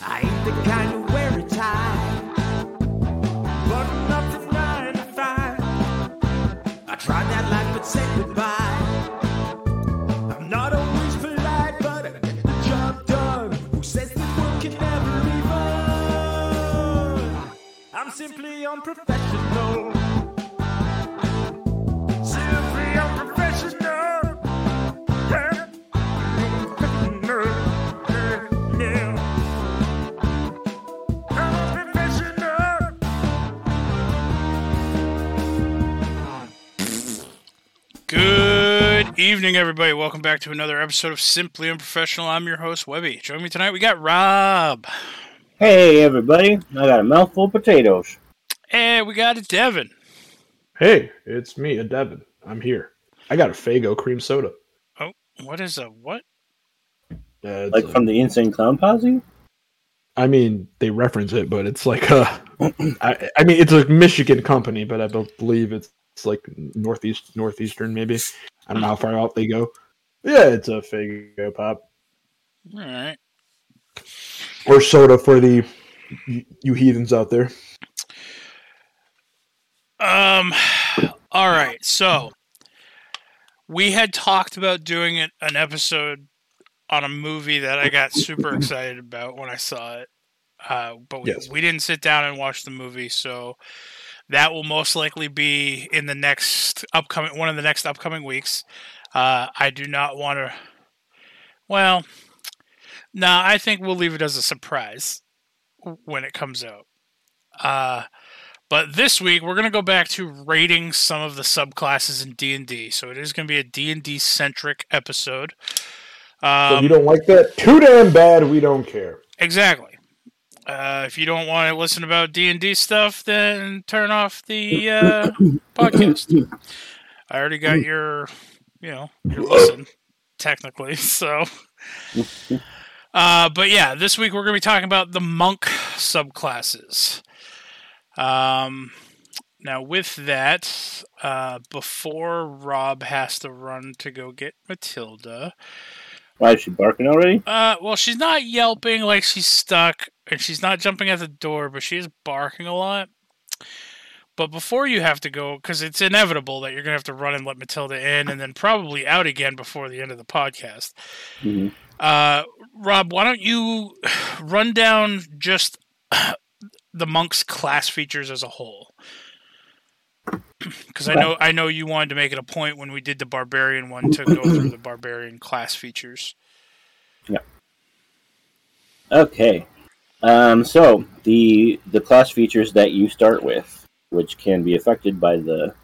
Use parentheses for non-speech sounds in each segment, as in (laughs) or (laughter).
I ain't the kind to wear a tie. Button up to five. I tried that life but said goodbye. I'm not always polite, but I get the job done. Who says that work can never be fun? I'm simply unprofessional. Evening, everybody. Welcome back to another episode of Simply Unprofessional. I'm your host, Webby. Join me tonight. We got Rob, Hey everybody, I got a mouthful of potatoes. and we got a Devin. Hey, it's me, a Devin. I'm here. I got a Faygo cream soda. Oh, what is a what? Uh, Like a- from the Insane Clown Posse? I mean, they reference it, but it's like a. (clears throat) I, I mean, it's a Michigan company, but I believe it's, it's like northeast, northeastern, maybe. I don't know how far out they go. Yeah, it's a Faygo pop All right. or soda for the you, you heathens out there. Um. All right. So we had talked about doing an episode on a movie that I got super excited about when I saw it. Uh, but we, Yes. we didn't sit down and watch the movie, so that will most likely be in the next upcoming one of the next upcoming weeks. Uh, I do not want to. Well, no, I think we'll leave it as a surprise when it comes out. Uh, but this week we're going to go back to rating some of the subclasses in D&D. So it is going to be a D&D centric episode. Um, you don't like that, too damn bad. We don't care. exactly. Uh, if you don't want to listen about D&D stuff, then turn off the uh, podcast. I already got your, you know, your listen technically. (laughs) So uh, but yeah, this week we're going to be talking about the monk subclasses. Um, now, with that, uh, before Rob has to run to go get Matilda, Why is she barking already? uh, well, she's not yelping like she's stuck, and she's not jumping at the door, but she is barking a lot. But before you have to go, because it's inevitable that you're going to have to run and let Matilda in, and then probably out again before the end of the podcast. Mhm. Uh, Rob, why don't you (sighs) run down just (clears throat) the monk's class features as a whole? (clears throat) Because I know I know you wanted to make it a point when we did the barbarian one to go through the barbarian class features. Yeah. Okay. Um, so the the class features that you start with, which can be affected by the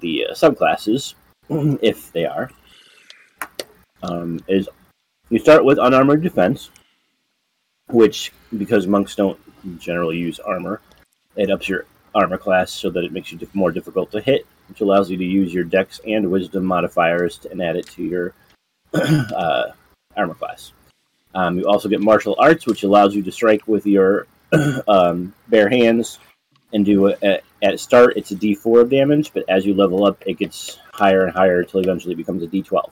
the uh, subclasses, (clears throat) if they are, um, is you start with unarmored defense, which because monks don't generally use armor, it ups your armor class so that it makes you dif- more difficult to hit, which allows you to use your dex and wisdom modifiers to, and add it to your (clears throat) uh, armor class. Um, you also get martial arts, which allows you to strike with your (clears throat) um, bare hands and do a, a, at start it's a D4 of damage, but as you level up, it gets higher and higher until eventually it becomes a D12.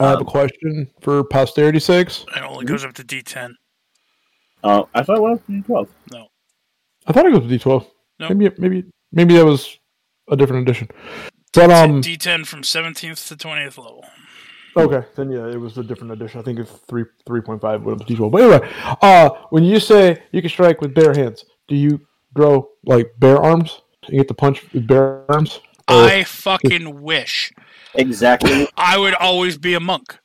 I have a Um, question for posterity's sakes. It only goes up to D10. Uh, I thought it went up to D12. No, I thought it goes to D12. No. Maybe, maybe, maybe that was a different edition. But um, D10 from 17th to 20th level. okay, then yeah, it was a different edition. I think it's three three point five would have D12. But anyway, uh, when you say you can strike with bare hands, do you grow like bare arms? You get to punch with bare arms. Or- I fucking wish Exactly. I would always be a monk.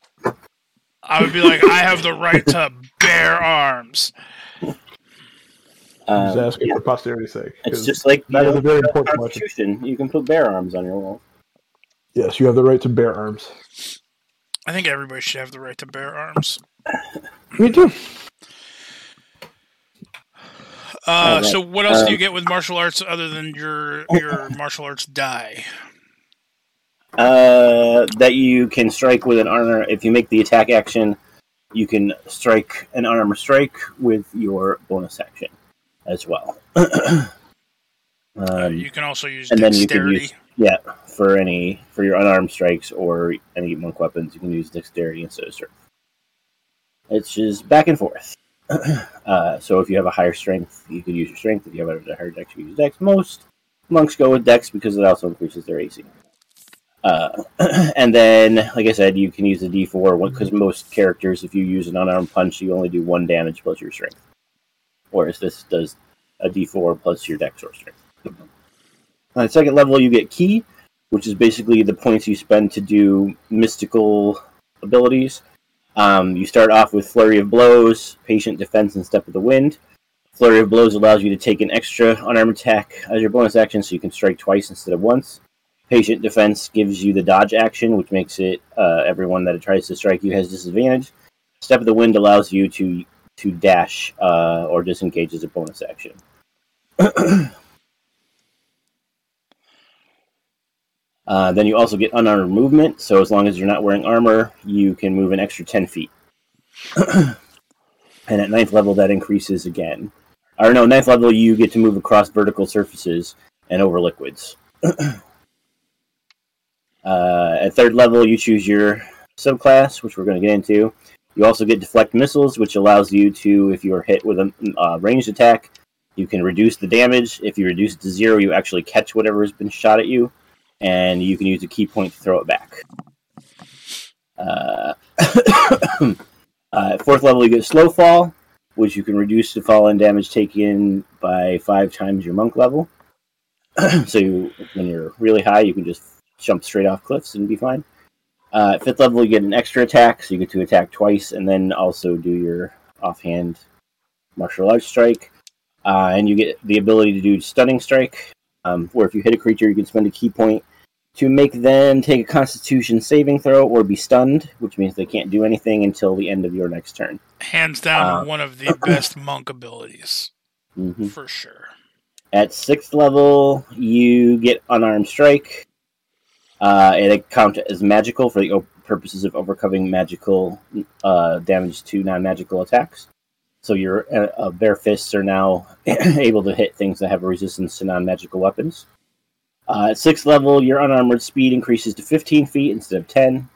I would be like, I have the right to bare arms. I'm just Um, asking for posterity's sake. it's 'cause just like that is the a very important question. Constitution. You can put bare arms on your wall. Yes, you have the right to bear arms. I think everybody should have the right to bear arms. (sighs) Me too. Uh, Alright, so what else do um, you get with martial arts other than your your martial arts die? Uh, that you can strike with an armor. If you make the attack action, you can strike an armor strike with your bonus action as well. (clears throat) Uh, um, you can also use and then you can dexterity. use yeah for any for your unarmed strikes or any monk weapons. You can use dexterity instead of strength. It's just back and forth. (clears throat) uh, so if you have a higher strength, you can use your strength. If you have a higher dex, you can use dex. Most monks go with dex because it also increases their AC. Uh, (clears throat) and then, like I said, you can use the D4 because most characters, if you use an unarmed punch, you only do one damage plus your strength. Whereas this does a D4 plus your dex or strength. On second level, you get ki, which is basically the points you spend to do mystical abilities. Um, you start off with Flurry of Blows, Patient Defense, and Step of the Wind. Flurry of Blows allows you to take an extra unarmed attack as your bonus action, so you can strike twice instead of once. Patient Defense gives you the dodge action, which makes it uh, everyone that tries to strike you has disadvantage. Step of the Wind allows you to to dash uh, or disengage as a bonus action. (clears throat) Uh, then you also get unarmed movement, so as long as you're not wearing armor, you can move an extra 10 feet. (clears throat) and at ninth level, that increases again. Or no, ninth level, you get to move across vertical surfaces and over liquids. (clears throat) uh, at third level, you choose your subclass, which we're going to get into. You also get deflect missiles, which allows you to, if you are hit with a uh, ranged attack, you can reduce the damage. If you reduce it to zero, you actually catch whatever has been shot at you and you can use a ki point to throw it back. Uh, (coughs) uh, fourth level, you get slow fall, which you can reduce the fall and damage taken by five times your monk level. (coughs) so you, when you're really high, you can just jump straight off cliffs and be fine. Uh, at fifth level, you get an extra attack, so you get to attack twice, and then also do your offhand martial arts strike. Uh, and you get the ability to do stunning strike, um, where if you hit a creature, you can spend a ki point to make them take a Constitution saving throw or be stunned, which means they can't do anything until the end of your next turn. Hands down, Uh, one of the best (clears throat) monk abilities Mhm. for sure. At sixth level, you get unarmed strike. Uh, and it counts as magical for the purposes of overcoming magical uh, damage to non-magical attacks. So your uh, uh, bare fists are now (clears throat) able to hit things that have a resistance to non-magical weapons. Uh, at sixth level, your unarmored speed increases to 15 feet instead of 10.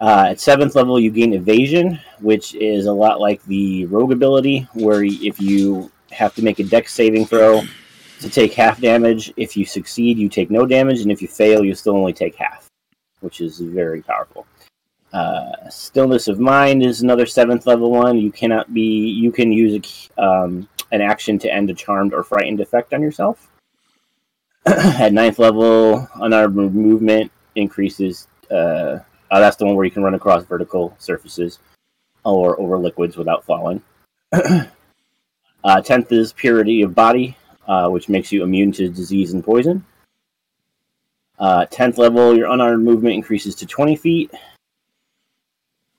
Uh, at seventh level, you gain evasion, which is a lot like the rogue ability, where if you have to make a dex saving throw to take half damage, if you succeed, you take no damage, and if you fail, you still only take half, which is very powerful. Uh, stillness of mind is another seventh level one. You cannot be. You can use a, um, an action to end a charmed or frightened effect on yourself. (clears throat) At ninth level, unarmed movement increases. Uh, uh, that's the one where you can run across vertical surfaces or over liquids without falling. (clears throat) uh, tenth is purity of body, uh, which makes you immune to disease and poison. Uh, tenth level, your unarmed movement increases to twenty feet.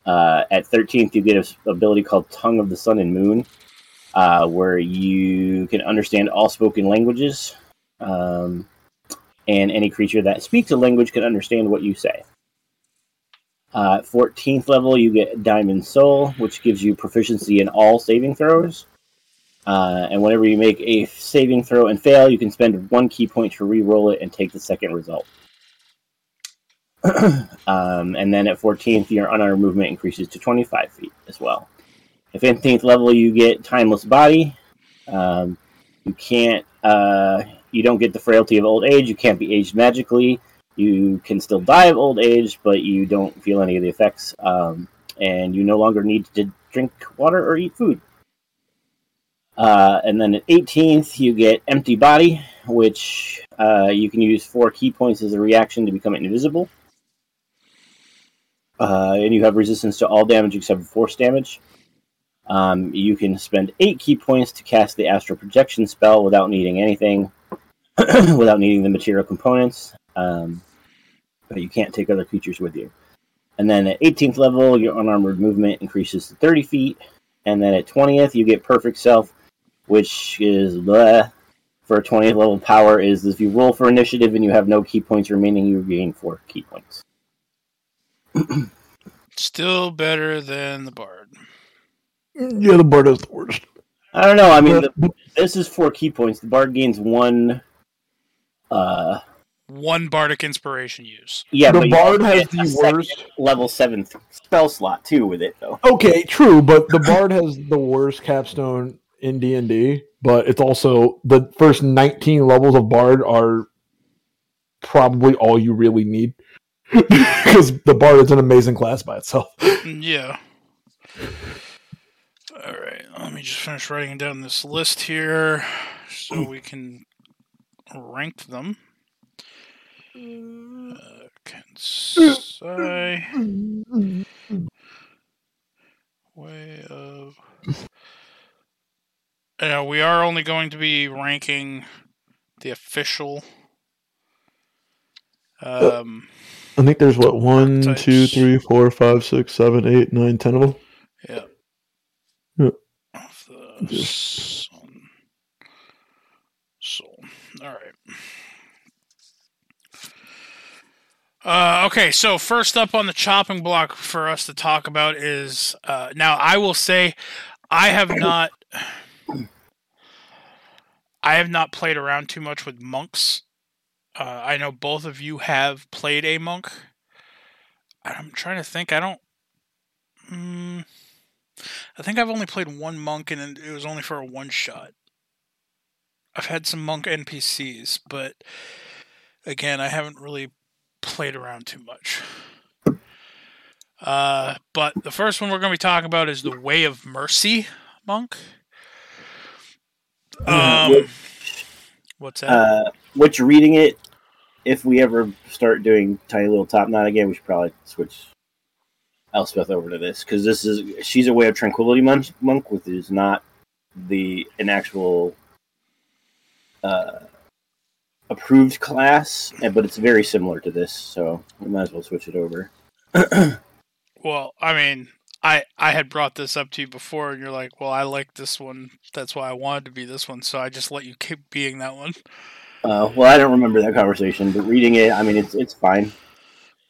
Uh, at 13th, you get an ability called Tongue of the Sun and Moon, uh, where you can understand all spoken languages, um, and any creature that speaks a language can understand what you say. Uh, 14th level, you get Diamond Soul, which gives you proficiency in all saving throws. Uh, and whenever you make a saving throw and fail, you can spend one ki point to re-roll it and take the second result. (clears throat) um, and then at 14th, your unarmed movement increases to 25 feet as well. At 15th level, you get Timeless Body. Um, you can't, uh, you don't get the frailty of old age. You can't be aged magically. You can still die of old age, but you don't feel any of the effects. Um, and you no longer need to drink water or eat food. Uh, and then at 18th, you get Empty Body, which uh, you can use four ki points as a reaction to become invisible. Uh, and you have resistance to all damage except for force damage. Um, you can spend eight ki points to cast the astral projection spell without needing anything, (clears throat) without needing the material components. Um, but you can't take other creatures with you. And then at 18th level, your unarmored movement increases to 30 feet. And then at 20th, you get Perfect Self, which is bleh, for a 20th level power is if you roll for initiative and you have no ki points remaining, you gain four ki points. (clears throat) Still better than the bard. Yeah, the bard is the worst. I don't know. I mean, the, this is four ki points. The bard gains one uh, one bardic inspiration use. Yeah, the but bard has the worst. level seven spell slot too with it though. Okay, true, but the bard has the worst capstone in D and D. But it's also the first nineteen levels of bard are probably all you really need (laughs) because the bard is an amazing class by itself. Yeah. All right. Let me just finish writing down this list here so we can rank them. Uh. Way of. Yeah, we are only going to be ranking the official. Um, I think there's what one, Archetypes. two, three, four, five, six, seven, eight, nine, ten of them. Yeah. Yeah. Of the Just- sun. Soul. All right. Uh, okay, so first up on the chopping block for us to talk about is uh, now I will say I have not I have not played around too much with monks. Uh, I know both of you have played a monk. I'm trying to think. I don't. Mm, I think I've only played one monk, and it was only for a one shot. I've had some monk NPCs, but again, I haven't really played around too much. Uh, but the first one we're going to be talking about is the Way of Mercy monk. Um, Which- what's that? Uh, which reading it, if we ever start doing tiny little top knot again, we should probably switch Elspeth over to this because this is she's a way of tranquility monk, monk which is not the an actual uh, approved class, but it's very similar to this, so we might as well switch it over. Well, I mean, I I had brought this up to you before, and you're like, "Well, I like this one. That's why I wanted to be this one." So I just let you keep being that one. Uh, well, I don't remember that conversation, but reading it, I mean, it's it's fine.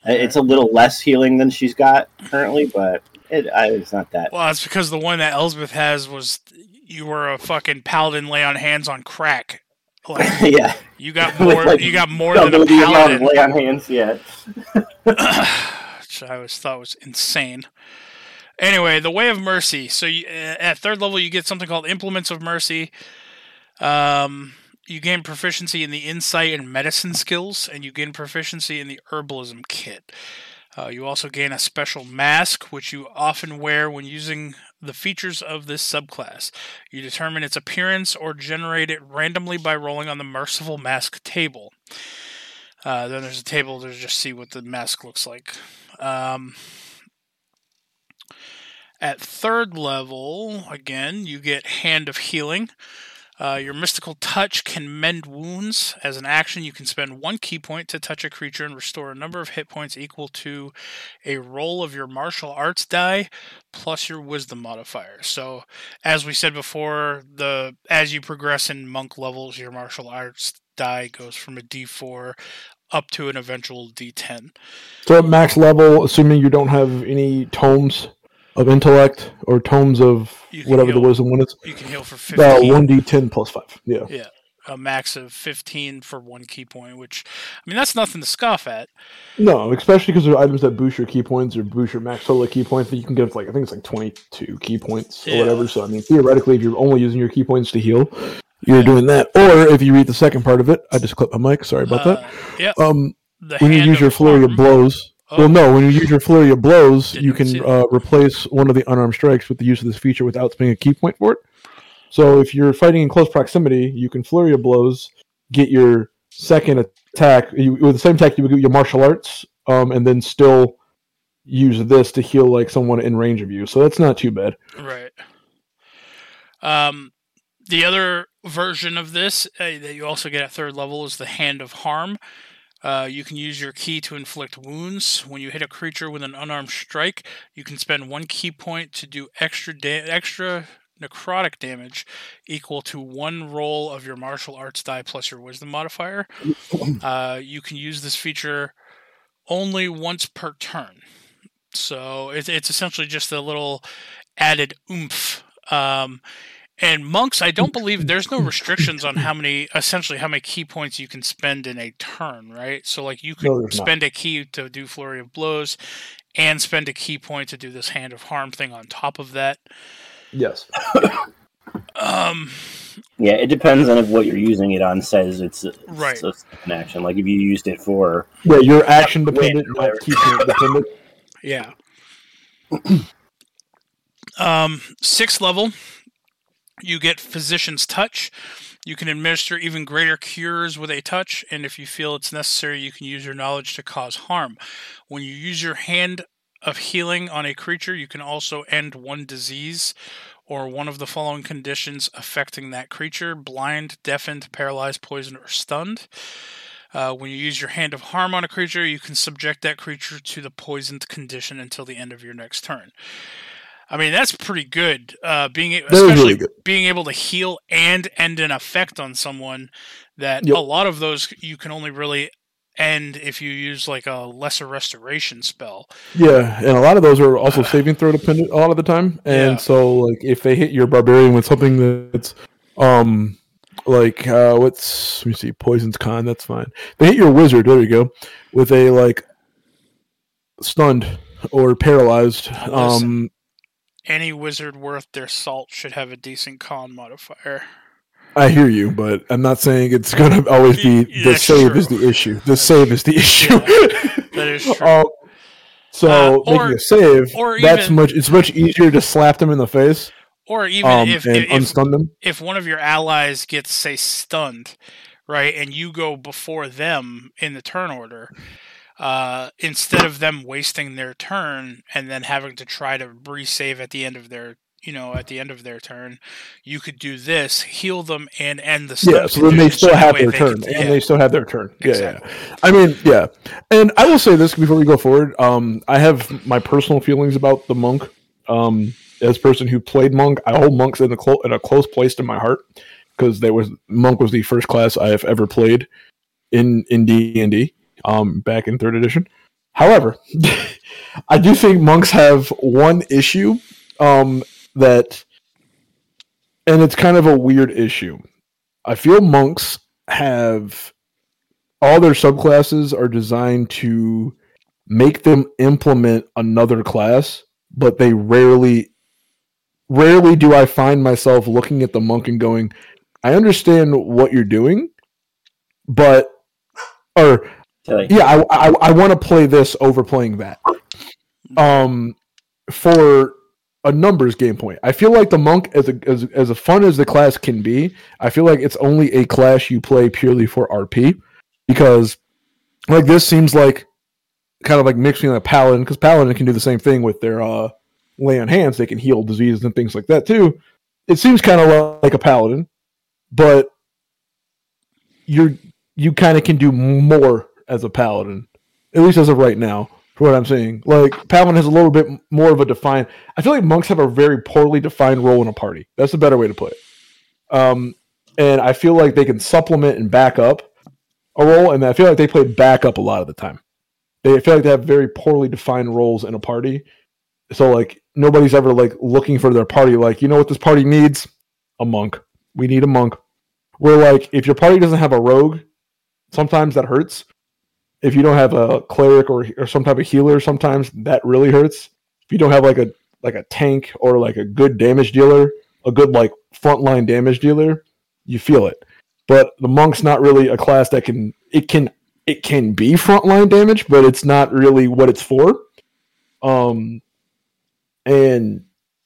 It's a little less healing than she's got currently, but it, I, it's not that. Well, it's because the one that Elsbeth has was you were a fucking paladin lay on hands on crack. Like (laughs) yeah, you got (laughs) more. Like, you got more than a double the amount of paladin. lay on hands. Yeah, (laughs) which I always thought was insane. Anyway, the Way of Mercy. So you, uh, at third level, you get something called Implements of Mercy. Um, you gain proficiency in the Insight and Medicine skills, and you gain proficiency in the Herbalism kit. Uh, you also gain a special mask, which you often wear when using the features of this subclass. You determine its appearance or generate it randomly by rolling on the Merciful Mask table. Uh, then there's a table to just see what the mask looks like. Um, at third level, again, you get Hand of Healing. Uh, your mystical touch can mend wounds. As an action, you can spend one ki point to touch a creature and restore a number of hit points equal to a roll of your martial arts die plus your wisdom modifier. So, as we said before, the as you progress in monk levels, your martial arts die goes from a D4 up to an eventual D10. So at max level, assuming you don't have any tomes of intellect or tomes of whatever the wisdom one is, You can heal for 15. one d ten plus five. Yeah. Yeah, a max of 15 for one ki point, which, I mean, that's nothing to scoff at. No, especially because there are items that boost your ki points or boost your max total ki points that you can get like I think it's like twenty two ki points or Yeah. whatever. So I mean theoretically if you're only using your ki points to heal, you're doing that. Or if you read the second part of it, I just clipped my mic, sorry about Uh, that. yeah, Um the when you use your flurry of blows Oh, well no, when you use your flurry of blows, you Didn't see can uh, replace one of the unarmed strikes with the use of this feature without spending a ki point for it. So if you're fighting in close proximity, you can flurry of blows, get your second attack you, with the same attack you would get your martial arts, um, and then still use this to heal like someone in range of you. So that's not too bad. Right. Um, the other version of this uh, that you also get at third level is the Hand of Harm. Uh, you can use your ki to inflict wounds. When you hit a creature with an unarmed strike, you can spend one ki point to do extra da- extra necrotic damage equal to one roll of your martial arts die plus your wisdom modifier. (clears throat) Uh, you can use this feature only once per turn. So it's, it's essentially just a little added oomph. Um, And monks, I don't believe there's no (laughs) restrictions on how many, essentially, how many ki points you can spend in a turn, right? So, like, you could No, there's not. spend a ki to do flurry of blows, and spend a ki point to do this hand of harm thing on top of that. Yes. Um, Yeah, it depends on if what you're using it on says it's, it's Right. a an action. Like if you used it for Yeah, you're action dependent, not ki point dependent. yeah. (clears throat) um, sixth level, you get physician's touch. You can administer even greater cures with a touch, and if you feel it's necessary, you can use your knowledge to cause harm. When you use your hand of healing on a creature, you can also end one disease or one of the following conditions affecting that creature blind, deafened, paralyzed, poisoned, or stunned. Uh, when you use your hand of harm on a creature, you can subject that creature to the poisoned condition until the end of your next turn. I mean, that's pretty good. Uh, being a- That is especially really good. being able to heal and end an effect on someone that Yep. a lot of those you can only really end if you use like a lesser restoration spell. Yeah, and a lot of those are also saving throw dependent a lot of the time. And Yeah. so like if they hit your barbarian with something that's um like uh what's let me see, poison's con, that's fine. They hit your wizard, there you go, with a like stunned or paralyzed. Um Any wizard worth their salt should have a decent con modifier. I hear you, but I'm not saying it's gonna (laughs) always be the that's save true. is the issue. The save is the issue. That is (laughs) true. Um, so Uh, or- making a save, or that's even- much. It's much easier to slap them in the face or even um, if, if unstun them. if one of your allies gets say stunned right and you go before them in the turn order uh, instead of them wasting their turn and then having to try to resave at the end of their you know at the end of their turn you could do this heal them and end the stun Yeah, so then they still have their turn, and yeah. they still have their turn. Yeah, Exactly. yeah. I mean, yeah. And I will say this before we go forward. Um, I have my personal feelings about the monk. Um, as a person who played monk, I hold monks in a clo- in a close place in my heart because there was monk was the first class I have ever played in in D and D. Um, back in third edition. However, (laughs) I do think monks have one issue. Um, that, and it's kind of a weird issue. I feel monks have all their subclasses are designed to make them implement another class, but they rarely rarely do I find myself looking at the monk and going, I understand what you're doing, but or yeah, I I, I want to play this over playing that. Um, for a numbers game point, I feel like the monk, as a as as a fun as the class can be, I feel like it's only a class you play purely for RP, because like this seems like kind of like mixing a paladin because paladin can do the same thing with their uh lay on hands; they can heal diseases and things like that too. It seems kind of like a paladin, but you're you kind of can do more as a paladin, at least as of right now. For what I'm saying, like paladin has a little bit more of a defined. I feel like monks have a very poorly defined role in a party. That's a better way to put it. Um, and I feel like they can supplement and back up a role, and I feel like they play backup a lot of the time. They feel like they have very poorly defined roles in a party. So like nobody's ever like looking for their party. Like you know what this party needs? A monk. We need a monk. Where like if your party doesn't have a rogue, sometimes that hurts. If you don't have a cleric or or some type of healer, sometimes that really hurts. If you don't have like a like a tank or like a good damage dealer, a good like frontline damage dealer, you feel it. But the monk's not really a class that can it can it can be frontline damage, but it's not really what it's for. Um and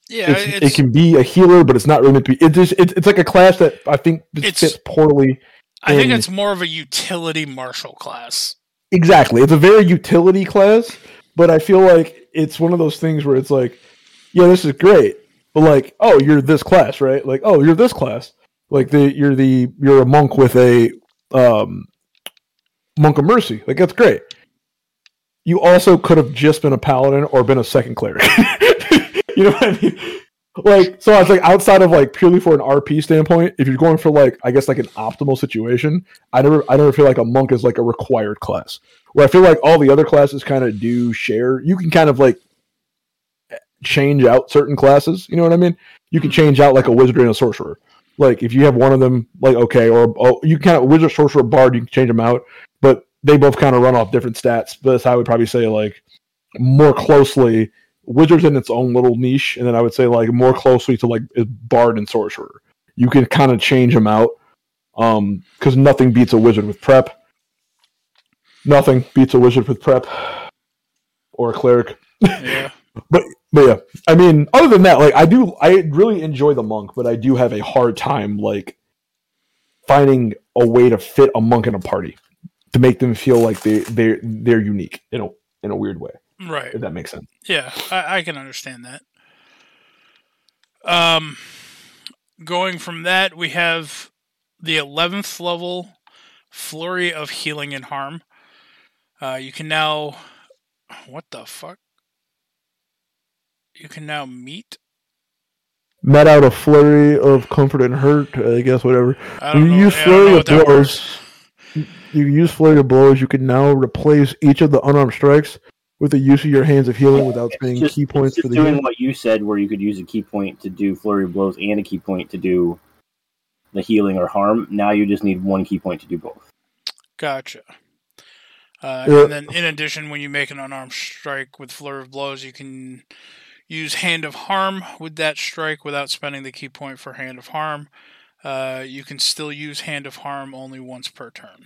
yeah it can be a healer, but it's not really meant to be. It's just, it's, it's like a class that I think fits poorly. i think it's more of a utility martial class Exactly, it's a very utility class, but I feel like it's one of those things where it's like, yeah, this is great, but like, oh, you're this class, right? Like, oh, you're this class. Like the you're the you're a monk with a um, monk of mercy. Like that's great. You also could have just been a paladin or been a second cleric. (laughs) you know what I mean? Like, so I was like, outside of like purely for an RP standpoint, if you're going for like, I guess like an optimal situation, I never, I never feel like a monk is like a required class. Where I feel like all the other classes kind of do share. You can kind of like change out certain classes. You know what I mean? You can mm-hmm. change out like a wizard and a sorcerer. Like if you have one of them, like okay, or oh, you kind of wizard, sorcerer, bard, you can change them out, but they both kind of run off different stats. But that's how I would probably say like more closely wizards in its own little niche, and then I would say like more closely to like bard and sorcerer. You can kind of change them out, um, because nothing beats a wizard with prep. Nothing beats a wizard with prep or a cleric. Yeah. (laughs) But but yeah, I mean, other than that, like I do, I really enjoy the monk, but I do have a hard time like finding a way to fit a monk in a party to make them feel like they they they're unique in a in a weird way. Right. If that makes sense. Yeah, I, I can understand that. Um, going from that, we have the eleventh level flurry of healing and harm. Uh, you can now, what the fuck? You can now meet. Met out a flurry of comfort and hurt, I guess. Whatever. I you know. use yeah, flurry of blows. You use flurry of blows. You can now replace each of the unarmed strikes with the use of your hands of healing without It's spending just, ki points just for the doing healing. what you said, where you could use a ki point to do flurry of blows and a ki point to do the healing or harm. Now you just need one ki point to do both. Gotcha. Uh, Yeah. And then, in addition, when you make an unarmed strike with flurry of blows, you can use hand of harm with that strike without spending the ki point for hand of harm. Uh, you can still use hand of harm only once per turn.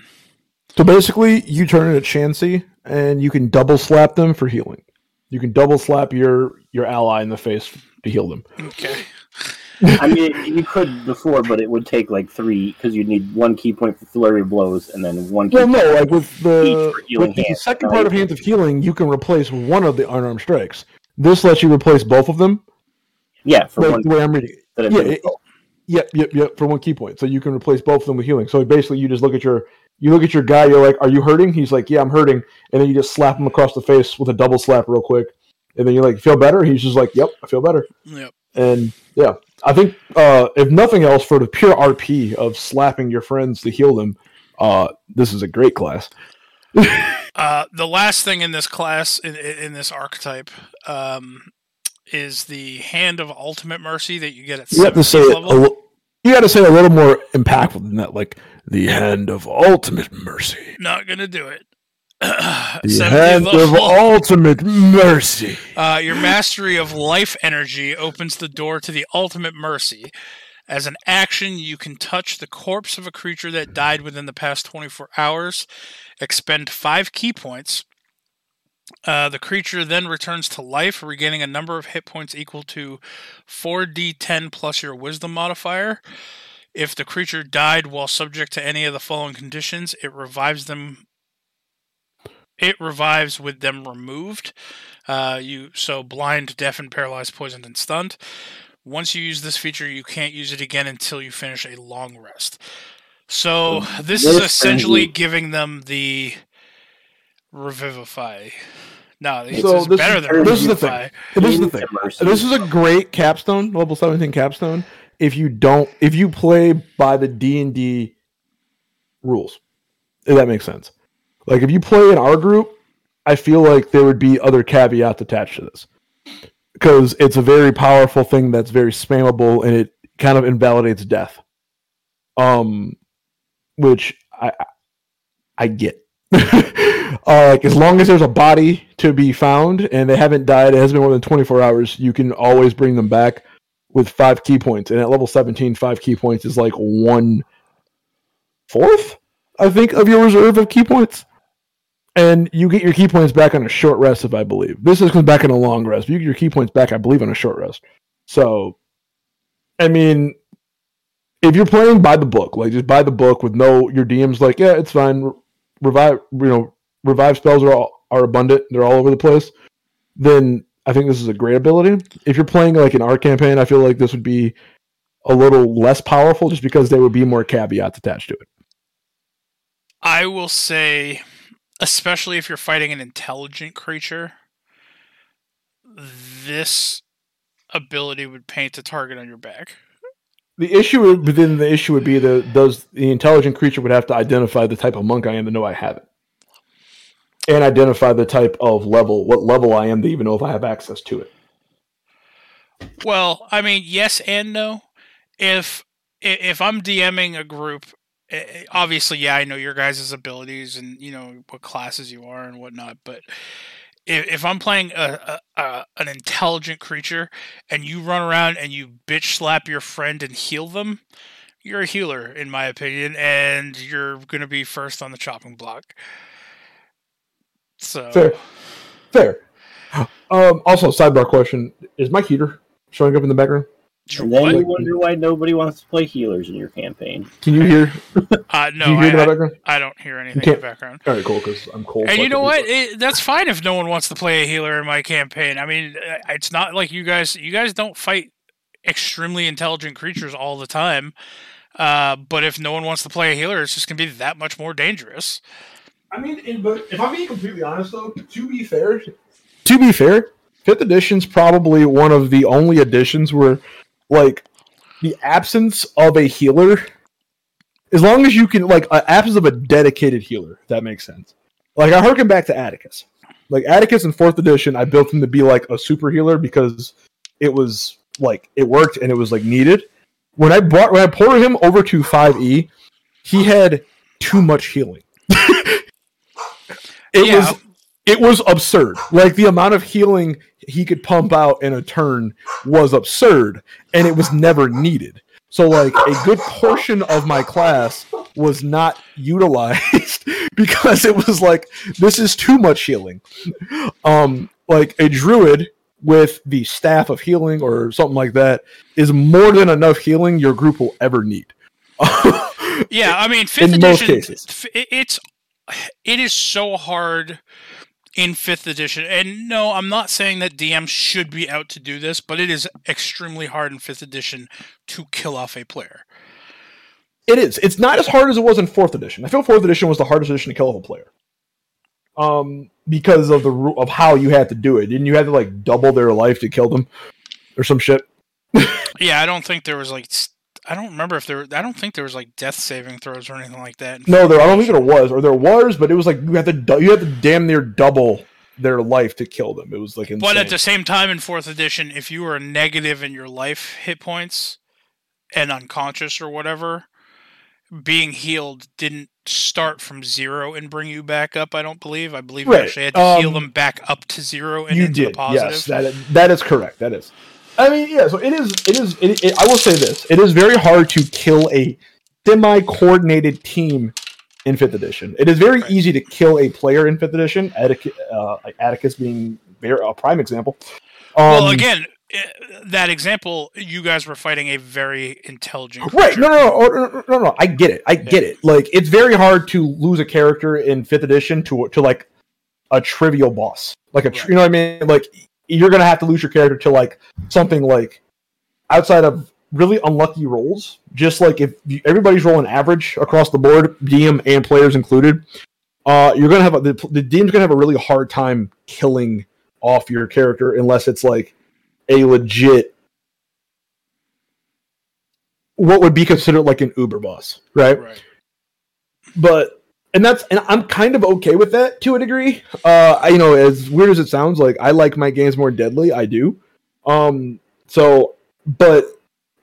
So basically, you turn it a chancy, and you can double slap them for healing. You can double slap your your ally in the face to heal them. Okay. I mean, you could before, but it would take like three because you'd need one ki point for flurry of blows and then one. Ki Well, no, like with the Each for healing with the hands, second right? part of Hands of Healing, you can replace one of the unarmed strikes. This lets you replace both of them. yeah, for Like one. the way I'm reading. it. That yeah, does it- Yep, yep, yep. For one ki point, so you can replace both of them with healing. So basically, you just look at your you look at your guy. You're like, "Are you hurting?" He's like, "Yeah, I'm hurting." And then you just slap him across the face with a double slap, real quick. And then you're like, "Feel better?" He's just like, "Yep, I feel better." Yep. And yeah, I think uh, if nothing else, for the pure RP of slapping your friends to heal them, uh, this is a great class. (laughs) Uh, the last thing in this class, in, in this archetype, um, is the Hand of Ultimate Mercy that you get at You have to say 17th it. A, you got to say a little more impactful than that, like the hand of ultimate mercy. Not gonna do it. (clears throat) The 17th hand of ultimate mercy. Uh, your mastery of life energy opens the door to the ultimate mercy. As an action, you can touch the corpse of a creature that died within the past 24 hours, expend five ki points. Uh, the creature then returns to life, regaining a number of hit points equal to 4d10 plus your wisdom modifier. If the creature died while subject to any of the following conditions, it revives them. It revives with them removed. Uh, you so blind, deaf, and paralyzed, poisoned, and stunned. Once you use this feature, you can't use it again until you finish a long rest. So this is essentially giving them the revivify. No, this So is this better is- than this is the revivify. thing. This is the thing. This is a great capstone, level seventeen capstone. If you don't, if you play by the D and D rules, if that makes sense. Like if you play in our group, I feel like there would be other caveats attached to this because it's a very powerful thing that's very spammable and it kind of invalidates death. Um, which I I- I get. (laughs) uh, like as long as there's a body to be found and they haven't died, it has been more than 24 hours, you can always bring them back with five ki points. And at level 17, five ki points is like one fourth, I think, of your reserve of ki points. And you get your ki points back on a short rest, if I believe. This is comes back on a long rest. You get your ki points back, I believe, on a short rest. So, I mean, if you're playing by the book, like just by the book with no, your DM's like, yeah, it's fine. Revive, you know, revive spells are all, are abundant. They're all over the place. Then I think this is a great ability. If you're playing like an art campaign, I feel like this would be a little less powerful, just because there would be more caveats attached to it. I will say, especially if you're fighting an intelligent creature, this ability would paint a target on your back. The issue within the issue would be the does the intelligent creature would have to identify the type of monk I am to know I have it, and identify the type of level, what level I am to even know if I have access to it. Well, I mean, yes and no. If if I'm DMing a group, eh, eh, obviously, yeah, I know your guys' abilities and you know what classes you are and whatnot. But if, if I'm playing a, a, a an intelligent creature and you run around and you bitch slap your friend and heal them, you're a healer, in my opinion, and you're gonna be first on the chopping block. So Fair. Fair. Um, also, sidebar question: Is my heater showing up in the background? And then you wonder why nobody wants to play healers in your campaign. Can you hear? (laughs) Uh, no, you hear I, the I, background? I don't hear anything in the background. All right, cool. Because I'm cold. And you know what? It, that's fine if no one wants to play a healer in my campaign. I mean, uh, it's not like you guys you guys don't fight extremely intelligent creatures all the time. Uh, but if no one wants to play a healer, it's just gonna be that much more dangerous. I mean, but if I'm being completely honest, though, to be fair, to be fair, fifth edition's probably one of the only editions where, like, the absence of a healer, as long as you can, like, an absence of a dedicated healer, that makes sense. Like, I harken back to Atticus. Like, Atticus in fourth edition, I built him to be like a super healer because it was like it worked and it was like needed. When I brought when I ported him over to five E, he had too much healing. (laughs) it Yeah. was it was absurd. Like the amount of healing he could pump out in a turn was absurd, and it was never needed. So like a good portion of my class was not utilized (laughs) because it was like this is too much healing. Um like a druid with the staff of healing or something like that is more than enough healing your group will ever need. (laughs) Yeah, I mean, fifth In most edition. cases. It's it is so hard in fifth edition, and no, I'm not saying that DMs should be out to do this, but it is extremely hard in fifth edition to kill off a player. It is. It's not as hard as it was in fourth edition. I feel fourth edition was the hardest edition to kill off a player. Um, because of the of how you had to do it, and you had to like double their life to kill them, or some shit. (laughs) Yeah, I don't think there was like I don't remember if there. I don't think there was like death saving throws or anything like that. No, there. I don't think there was, or there was, but it was like you had to you had to damn near double their life to kill them. It was like insane. But at the same time, in fourth edition, if you were negative in your life hit points and unconscious or whatever, being healed didn't start from zero and bring you back up. I don't believe. I believe you actually had to heal um, them back up to zero and you into the did. positive. Yes, that that is correct. That is. I mean, yeah. So it is. It is. It, it, I will say this: it is very hard to kill a semi-coordinated team in fifth edition. It is very Right. easy to kill a player in fifth edition. Atticus, uh, Atticus being very, a prime example. Um, well, again, eh, that example, you guys were fighting a very intelligent. Right. creature. No, no, no, no, no, no. I get it. I get it. Like it's very hard to lose a character in fifth edition to to like a trivial boss. Like a, Right. you know what I mean? Like you're gonna have to lose your character to like something like outside of really unlucky rolls. Just like if you, everybody's rolling average across the board, DM and players included, uh, you're gonna have a, the the DM's gonna have a really hard time killing off your character unless it's like a legit what would be considered like an uber boss right Right. but and that's and i'm kind of okay with that to a degree. Uh I, you know as weird as it sounds like i like my games more deadly. I do. Um so but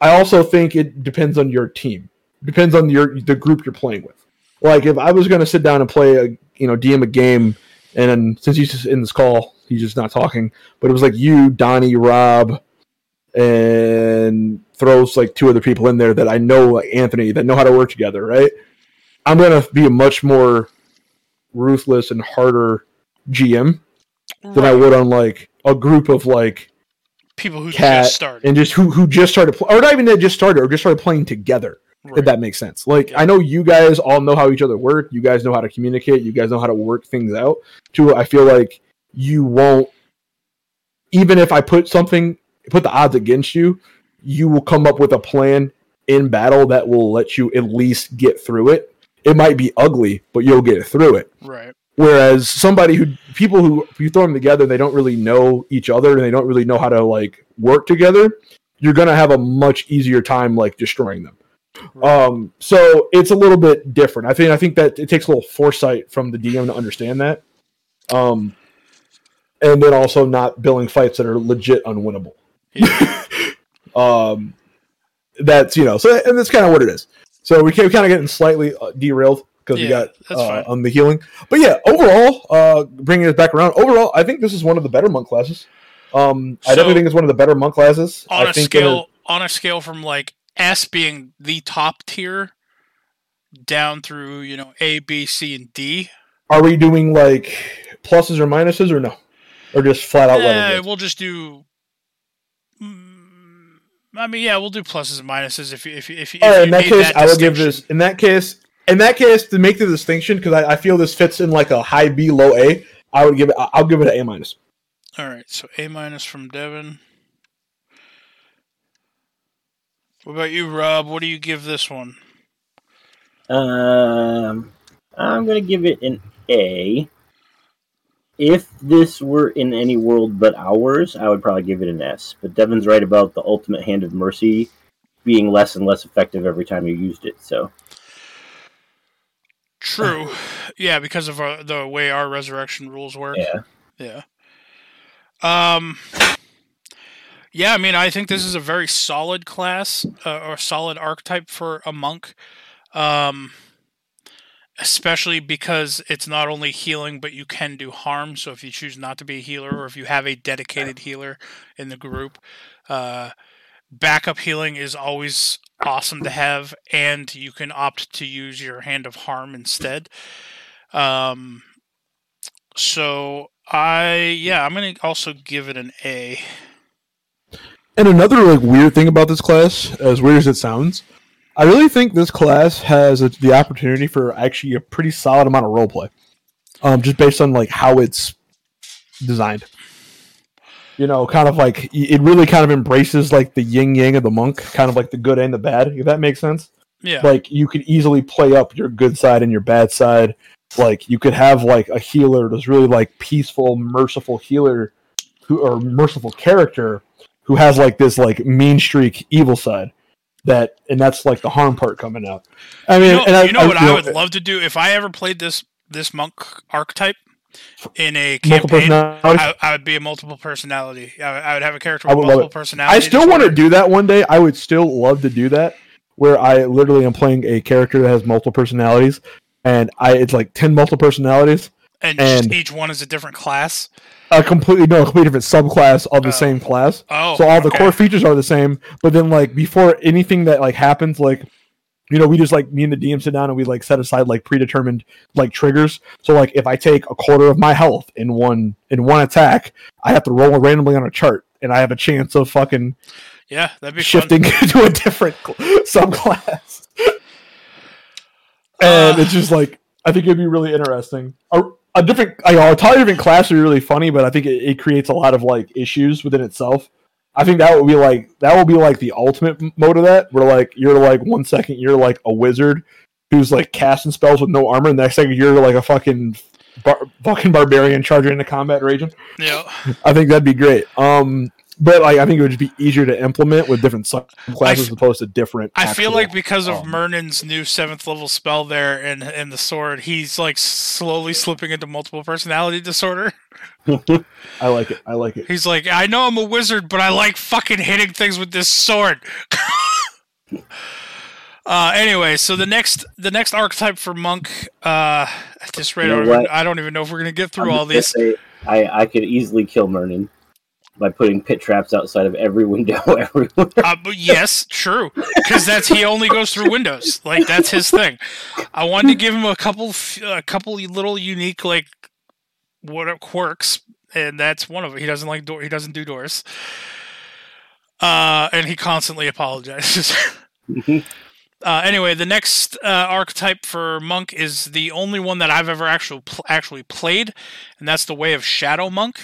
i also think it depends on your team. Depends on your the group you're playing with. Like if i was going to sit down and play a you know dm a game and since he's just in this call he's just not talking but it was like you donnie rob and throws like two other people in there that I know, like Anthony, that know how to work together, right? I'm gonna be a much more ruthless and harder GM than I oh. would on like a group of like People who cat just started. and just who who just started pl- or not even that just started or just started playing together. Right. If that makes sense. Like I know you guys all know how each other work. You guys know how to communicate. You guys know how to work things out. To I feel like you won't. Even if I put something, put the odds against you, you will come up with a plan in battle that will let you at least get through it. It might be ugly, but you'll get through it. right. Whereas somebody who people who if you throw them together, they don't really know each other and they don't really know how to like work together. You're gonna have a much easier time like destroying them. Right. Um, so it's a little bit different. I think I think that it takes a little foresight from the DM to understand that. Um, and then also not billing fights that are legit unwinnable. Yeah. (laughs) Um, that's you know, so and that's kind of what it is. So we kind of getting slightly uh, derailed because we got uh, on the healing. But yeah, overall, uh, bringing it back around. Overall, I think this is one of the better monk classes. Um, I definitely think it's one of the better monk classes. on I a think scale on a scale from like S being the top tier down through you know A, B, C, and D. Are we doing like pluses or minuses or no, or just flat out level? we'll just do. I mean, yeah, we'll do pluses and minuses if you if you if you. All if right, you in that made case, I will give this. In that case, in that case, to make the distinction, because I, I feel this fits in like a high B, low A, I would give it. I'll give it an A minus. All right, so A minus from Devin. What about you, Rob? What do you give this one? Um, I'm gonna give it an A. If this were in any world but ours, I would probably give it an S. But Devin's right about the ultimate hand of mercy being less and less effective every time you used it. So True. yeah, because of our, the way our resurrection rules work. yeah, Yeah. Um. Yeah, I mean, I think this is a very solid class uh, or solid archetype for a monk. Um, especially because it's not only healing, but you can do harm. So if you choose not to be a healer, or if you have a dedicated healer in the group, uh, backup healing is always awesome to have, and you can opt to use your hand of harm instead. Um, so I yeah, I'm gonna also give it an A. And another like weird thing about this class, as weird as it sounds, I really think this class has a, the opportunity for actually a pretty solid amount of roleplay, um, just based on like how it's designed. You know, kind of like it really kind of embraces like the yin yang of the monk, kind of like the good and the bad. If that makes sense. Yeah, Like you could easily play up your good side and your bad side. Like you could have like a healer that's really like peaceful, merciful healer, who or merciful character who has like this like mean streak evil side that and that's like the harm part coming out i mean you know, and I, you know what I, you would love to do if I ever played this this monk archetype in a campaign. I, I would be a multiple personality. I, would- I would have a character I with multiple it. personality. I still want to do that one day. I would still love to do that, where I literally am playing a character that has multiple personalities, and I it's like ten multiple personalities, and, and- each one is a different class. a completely no, a completely different subclass of the Oh. same class. Oh, so all the okay. core features are the same, but then like before anything that like happens, like you know, we just like me and the DM sit down and we like set aside like predetermined like triggers. So like if I take a quarter of my health in one in one attack, I have to roll randomly on a chart, and I have a chance of fucking Yeah, that'd be shifting (laughs) to a different cl- subclass. and Uh. it's just like I think it'd be really interesting. A, a different, I know, a totally different class would be really funny, but I think it, it creates a lot of like issues within itself. I think that would be like that would be like the ultimate mode of that, where like you're like one second you're like a wizard who's like casting spells with no armor, and the next second you're like a fucking bar- fucking barbarian charging into combat raging. fun. Yeah. I think that'd be great. Um, but like I think it would just be easier to implement with different subclasses as opposed to different. I feel like because of um, Mernin's new seventh level spell there and and the sword, he's like slowly slipping into multiple personality disorder. (laughs) I like it. I like it. He's like, I know I'm a wizard, but I like fucking hitting things with this sword. (laughs) uh, anyway, so the next the next archetype for monk, uh, at this rate, You know I, don't even. I don't even know if we're gonna get through I'm all these. say, I I could easily kill Mernon by putting pit traps outside of every window (laughs) everywhere. Uh, but yes, true, because that's he only goes through windows. Like that's his thing. I wanted to give him a couple, a couple little unique like what quirks, and that's one of it. He doesn't like door. He doesn't do doors. Uh, and he constantly apologizes. (laughs) Uh, anyway, the next uh, archetype for monk is the only one that I've ever actually pl- actually played, and that's the way of shadow monk.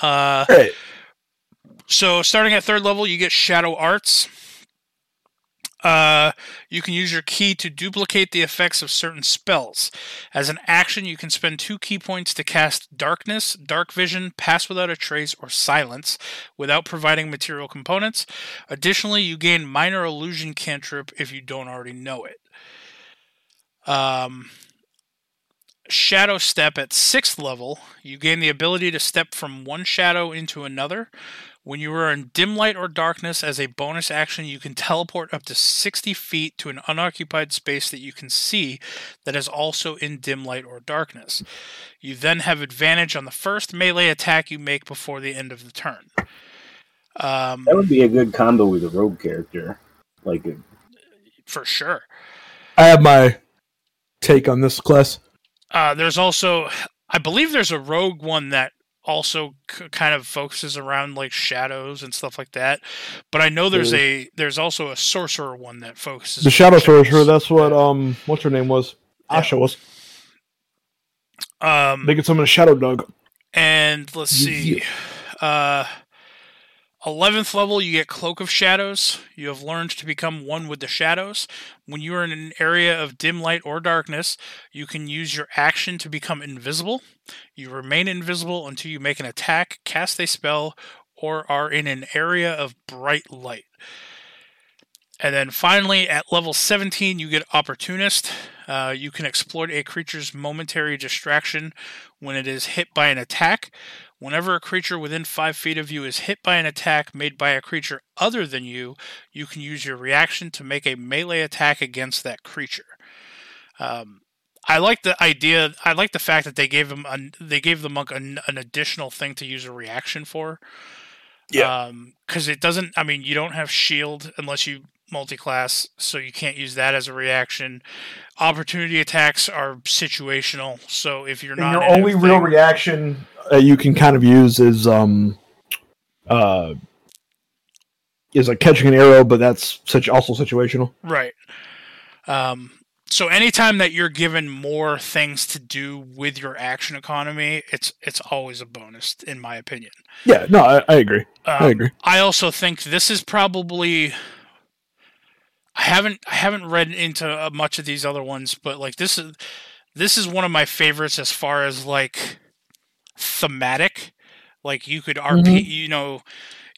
Uh, Great. so starting at third level, you get Shadow Arts. Uh, you can use your ki to duplicate the effects of certain spells. As an action, you can spend two ki points to cast Darkness, Dark Vision, Pass Without a Trace, or Silence without providing material components. Additionally, you gain Minor Illusion Cantrip if you don't already know it. Um, Shadow Step at sixth level, you gain the ability to step from one shadow into another. When you are in dim light or darkness, as a bonus action, you can teleport up to 60 feet to an unoccupied space that you can see that is also in dim light or darkness. You then have advantage on the first melee attack you make before the end of the turn. Um, That would be a good combo with a rogue character. Like, for sure. I have my take on this class. Uh, there's also, I believe, there's a rogue one that also c- kind of focuses around like shadows and stuff like that. But I know there's a there's also a sorcerer one that focuses. The Shadow shadows. Sorcerer, that's what um what's her name was? Yeah. Asha was. Um, They get some of the Shadow Dog. and let's see. Uh, 11th level, you get Cloak of Shadows. You have learned to become one with the shadows. When you are in an area of dim light or darkness, you can use your action to become invisible. You remain invisible until you make an attack, cast a spell, or are in an area of bright light. And then finally, at level 17, you get Opportunist. Uh, you can exploit a creature's momentary distraction when it is hit by an attack. Whenever a creature within 5 feet of you is hit by an attack made by a creature other than you, you can use your reaction to make a melee attack against that creature. Um, I like the idea. I like the fact that they gave him an, they gave the monk an, an additional thing to use a reaction for. Yeah. Because it doesn't. I mean, you don't have shield unless you multi-class, so you can't use that as a reaction. Opportunity attacks are situational, so if you're And not your only real reaction you can kind of use is um uh is like catching an arrow, but that's such also situational. Right. Um, so anytime that you're given more things to do with your action economy, it's it's always a bonus, in my opinion. Yeah, no, I, I agree. Um, I agree. I also think this is probably. I haven't I haven't read into uh, much of these other ones, but like this is this is one of my favorites as far as like thematic. Like you could RP, Mhm. you know,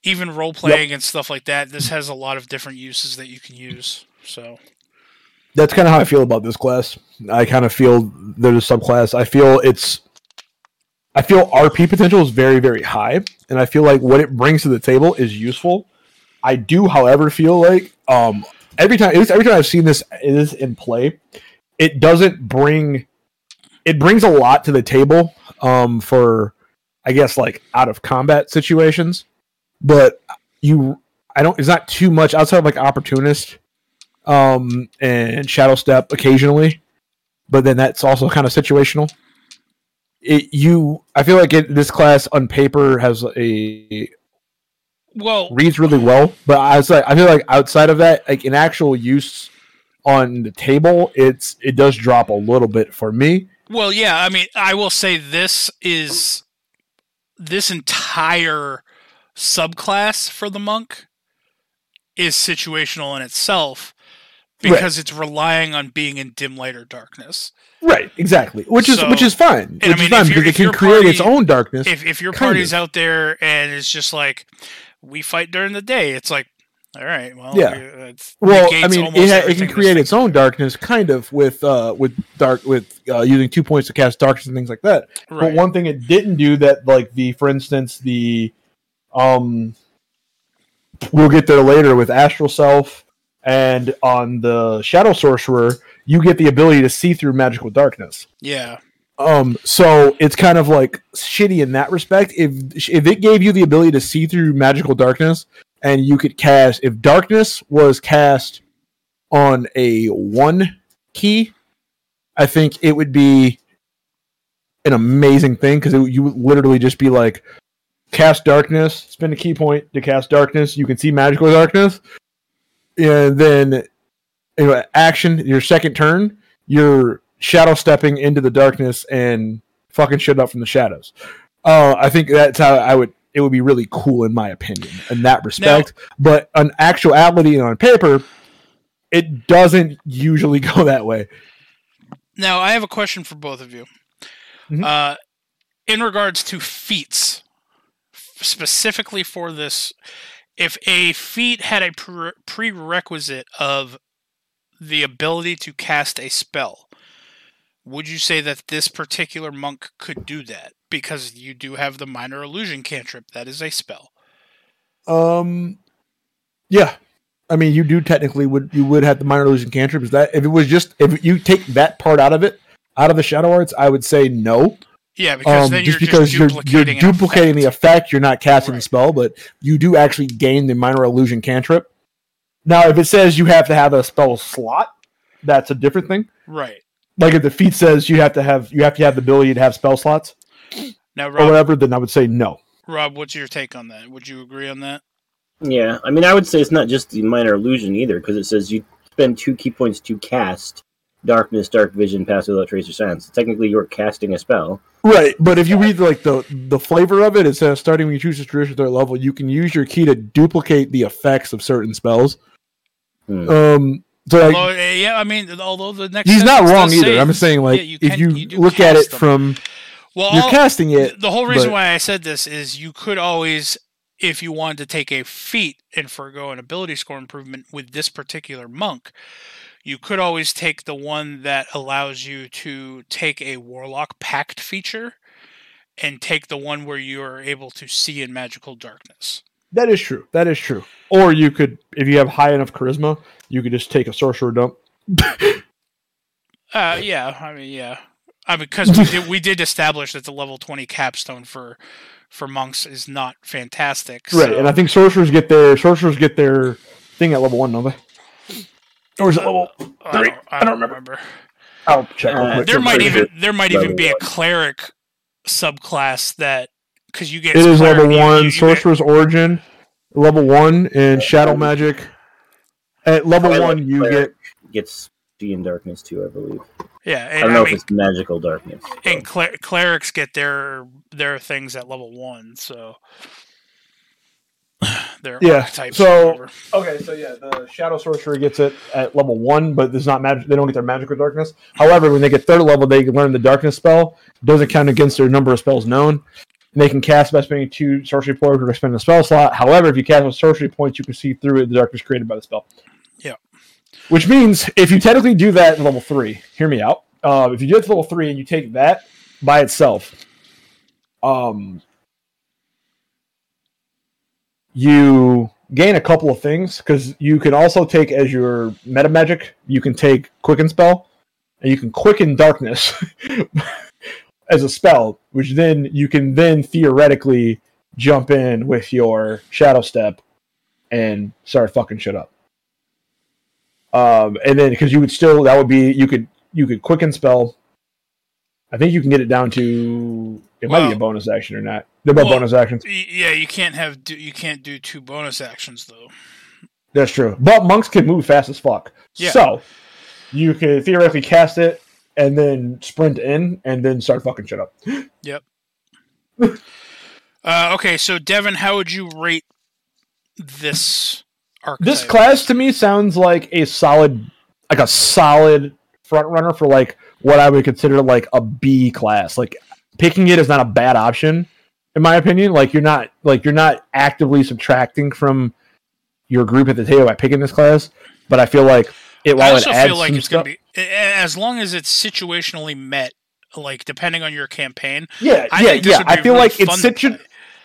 even role playing and stuff like that. This has a lot of different uses that you can use. So That's kind of how I feel about this class. I kind of feel there's a subclass. I feel it's I feel RP potential is very very high, and I feel like what it brings to the table is useful. I do, however, feel like um every time at least every time I've seen this is in play, it doesn't bring it brings a lot to the table um for I guess like out of combat situations, but you I don't it's not too much outside of like opportunist um and shadow step occasionally, but then that's also kind of situational. It you I feel like it, this class on paper has a well, reads really well, but I was like, I feel like outside of that, like in actual use on the table, it's it does drop a little bit for me. Well, yeah, I mean, I will say this is this entire subclass for the monk is situational in itself because it's relying on being in dim light or darkness. Right, exactly. Which is So- which is fine. Which I mean, is fine because it can create its own darkness. If if your party's of. out there and it's just like we fight during the day, it's like all right, well, Yeah. it's well, I mean, it, ha- it can create its own darkness, kind of with uh with dark with uh, using two points to cast darkness and things like that. Right. But one thing it didn't do that, like the, for instance, the, um, we'll get there later with Astral Self, and on the Shadow Sorcerer, you get the ability to see through magical darkness. yeah, Um, so it's kind of like shitty in that respect. If if it gave you the ability to see through magical darkness, and you could cast, if darkness was cast on a one ki, I think it would be an amazing thing because you would literally just be like, cast darkness, spend a ki point to cast darkness. You can see magical darkness, and then you know, action your second turn, you're shadow stepping into the darkness and fucking shit up from the shadows. Uh, I think that's how I would. It would be really cool in my opinion in that respect. but on actuality and on paper, it doesn't usually (laughs) go that way. Now, I have a question for both of you. Mhm. Uh, in regards to feats, specifically for this, if a feat had a pre- prerequisite of the ability to cast a spell, would you say that this particular monk could do that? Because you do have the minor illusion cantrip. That is a spell. Um, yeah. I mean, you do technically would you would have the minor illusion cantrip. Is that if it was just if you take that part out of it, out of the shadow arts, I would say no. Yeah, because Um, then just you're because just you're duplicating, you're duplicating the effect. effect, you're not casting the spell, but you do actually gain the minor illusion cantrip. Now, if it says you have to have a spell slot, that's a different thing. Right. Like if the feat says you have to have you have to have the ability to have spell slots Now, or whatever, then I would say no. Rob, what's your take on that? Would you agree on that? Yeah, I mean, I would say it's not just the minor illusion either, because it says you spend two ki points to cast darkness, dark vision, pass without trace or sense. Technically, you're casting a spell. Right, but if you read like the the flavor of it, it says starting when you choose to tradition third level, you can use your ki to duplicate the effects of certain spells. Hmm. Um, so Although, eh, yeah, I mean, although the next he's not wrong either. say- I'm just saying like yeah, you if can- you, you look at it them. from well, you're all- casting it. the whole reason but- why I said this is you could always, if you wanted to take a feat and forego an ability score improvement with this particular monk, you could always take the one that allows you to take a warlock pact feature and take the one where you are able to see in magical darkness. That is true. That is true. Or you could, if you have high enough charisma, you could just take a sorcerer dump. (laughs) Uh, yeah, I mean, yeah, I mean, because we did we did establish that the level twenty capstone for for monks is not fantastic. Right, and I think sorcerers get their sorcerers get their thing at level one, don't they? Or is it level? I three. don't, I don't remember. I'll check. Uh, there might even sure there might even be a cleric subclass that because you get It is level you- you- one. you get- Sorcerer's Origin, level one, and Shadow Magic. At level one, you get gets see in darkness too, I believe. yeah, I don't I, know mean, if it's magical darkness. so. and cler- clerics get their their things at level one, so (sighs) their Yeah, archetypes. so- okay. So yeah, the Shadow Sorcerer gets it at level one, but there's not magic. They don't get their magical darkness. However, when they get third level, they learn the darkness spell. Doesn't count against their number of spells known. And they can cast by spending two sorcery points or spend a spell slot. However, if you cast with sorcery points, you can see through it the darkness created by the spell. Yeah. Which means if you technically do that in level three, hear me out. Uh, if you do it to level three and you take that by itself, um, you gain a couple of things because you can also take as your meta magic, you can take quicken spell, and you can quicken darkness (laughs) as a spell, which then you can then theoretically jump in with your shadow step and start fucking shit up. Um, and then because you would still that would be you could you could quicken spell. I think you can get it down to it might be a bonus action or not. They're both Well- bonus actions. Y- yeah, you can't have do, you can't do two bonus actions though. That's true. But monks can move fast as fuck. Yeah. So you could theoretically cast it and then sprint in and then start fucking shit up. (gasps) Yep. uh, okay, so Devin, how would you rate this archetype? This class to me sounds like a solid like a solid front runner for like what I would consider like a B class. Like picking it is not a bad option in my opinion. Like you're not like you're not actively subtracting from your group at the table by picking this class, but I feel like it I while also it adds feel like it's stuff, gonna be as long as it's situationally met, like depending on your campaign. yeah, I yeah, yeah. I feel really like it's situ-.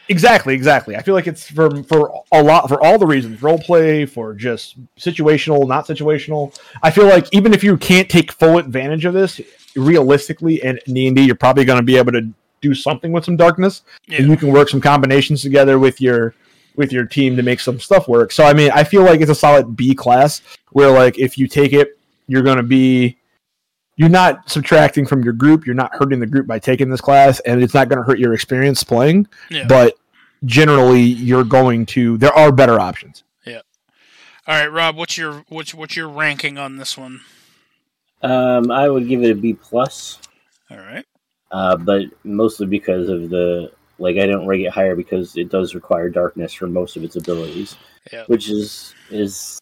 Exactly, exactly. I feel like it's for for a lot for all the reasons, role play, for just situational, not situational. I feel like even if you can't take full advantage of this, realistically in D and D, you're probably going to be able to do something with some darkness, Yeah. and you can work some combinations together with your with your team to make some stuff work. So I mean, I feel like it's a solid B class where like if you take it, you're going to be you're not subtracting from your group, you're not hurting the group by taking this class, and it's not going to hurt your experience playing Yeah. but generally you're going to there are better options Yeah. All right, Rob, what's your what's what's your ranking on this one? Um, I would give it a B plus, All right. uh, but mostly because of the like I don't rate it higher because it does require darkness for most of its abilities, Yeah. which is is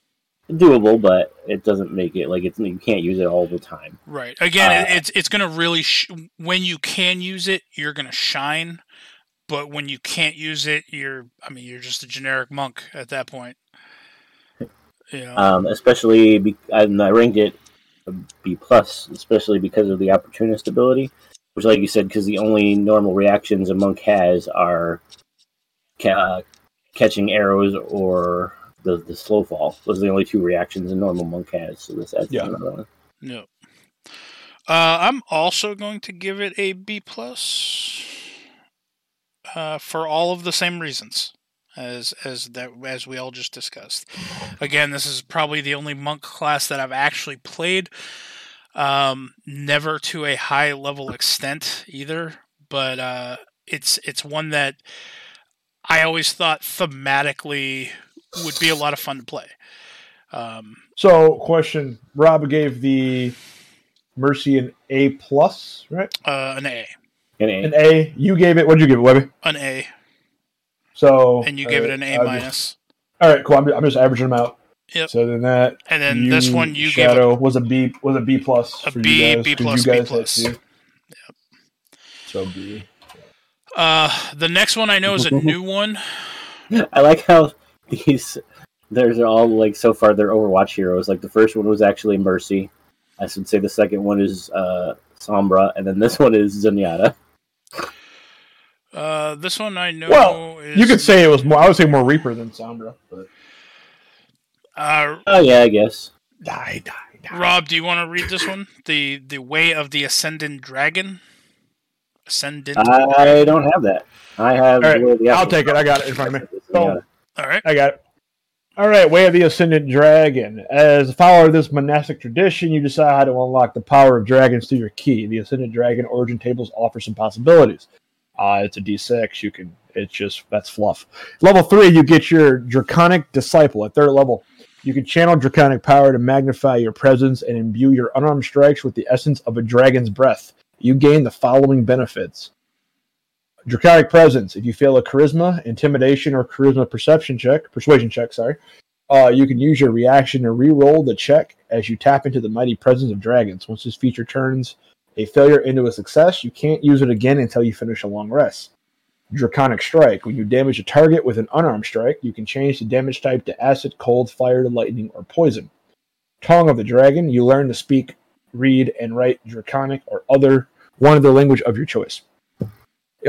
doable, but it doesn't make it like it's you can't use it all the time. Right. Again, Uh, it's it's gonna really sh- when you can use it, you're gonna shine. But when you can't use it, you're I mean you're just a generic monk at that point. Yeah. Um, especially be- I, I ranked it a B plus, especially because of the opportunist ability, which, like you said, because the only normal reactions a monk has are ca- uh, catching arrows or the the slow fall. Those are the only two reactions a normal monk has. So this adds Yeah. another one. No. Uh, I'm also going to give it a B plus. Uh, for all of the same reasons as as that as we all just discussed. Again, this is probably the only monk class that I've actually played. Um, never to a high level extent either, but uh, it's it's one that I always thought thematically would be a lot of fun to play. Um, So, question: Rob gave the Mercy an A plus, right? uh, an A, And A. An A. You gave it. What did you give it, Webby? an A, So, and you gave it an A alright, I'll just- minus. All right, cool. I'm, I'm just averaging them out. Yep. So then that And then this one you gave Shadow was a B was a B plus A for B, you guys, B 'cause plus, you B guys had plus. C. So B. Uh, the next one I know is a (laughs) new one. I like how these (laughs) there's all like so far they're Overwatch heroes. Like the first one was actually Mercy. I should say the second one is uh, Sombra, and then this (laughs) one is Zenyatta. Uh, this one I know Well, is You could say it was more. I would say more Reaper than Sombra, but Uh, Oh yeah, I guess. die, die, die. Rob, do you want to read this one? The the Way of the Ascendant Dragon. Ascendant. I don't have that. I have. All right, the I'll take it. I got it in front of me. Zenyatta. All right. I got it. All right, Way of the Ascendant Dragon. As a follower of this monastic tradition, you decide how to unlock the power of dragons through your ki. The Ascendant Dragon origin tables offer some possibilities. Uh, it's a D6. You can. It's just that's fluff. Level three, you get your Draconic Disciple. At third level, you can channel Draconic power to magnify your presence and imbue your unarmed strikes with the essence of a dragon's breath. You gain the following benefits. Draconic presence. If you fail a charisma, intimidation, or charisma perception check, persuasion check, sorry, uh, you can use your reaction to re-roll the check as you tap into the mighty presence of dragons. Once this feature turns a failure into a success, you can't use it again until you finish a long rest. Draconic strike. When you damage a target with an unarmed strike, you can change the damage type to acid, cold, fire, lightning, or poison. Tongue of the dragon. You learn to speak, read, and write Draconic or other one of the language of your choice.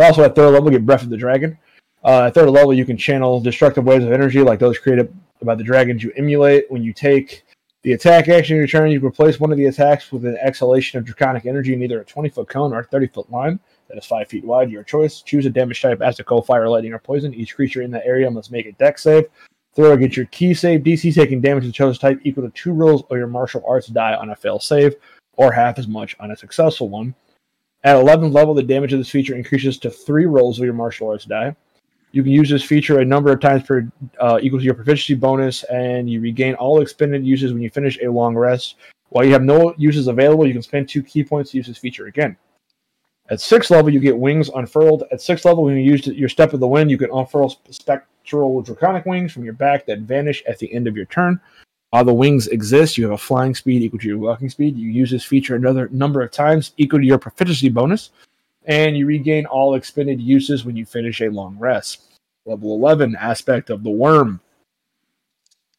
Also at third level get Breath of the Dragon. Uh, at third level, you can channel destructive waves of energy like those created by the dragons you emulate. When you take the attack action in your turn, you replace one of the attacks with an exhalation of draconic energy in either a 20 foot cone or a 30 foot line that is 5 feet wide. Your choice. Choose a damage type as to cold, fire, lightning, or poison. Each creature in that area must make a Dex save. Throw against your ki save. DC taking damage the chosen type equal to two rolls of your martial arts die on a fail save, or half as much on a successful one. At 11th level, the damage of this feature increases to three rolls of your martial arts die. You can use this feature a number of times per uh, equal to your proficiency bonus, and you regain all expended uses when you finish a long rest. While you have no uses available, you can spend two ki points to use this feature again. At sixth level, you get wings unfurled. At sixth level, when you use your step of the wind, you can unfurl spectral draconic wings from your back that vanish at the end of your turn. While the wings exist, you have a flying speed equal to your walking speed. You use this feature another number of times equal to your proficiency bonus, and you regain all expended uses when you finish a long rest. Level 11 aspect of the wyrm.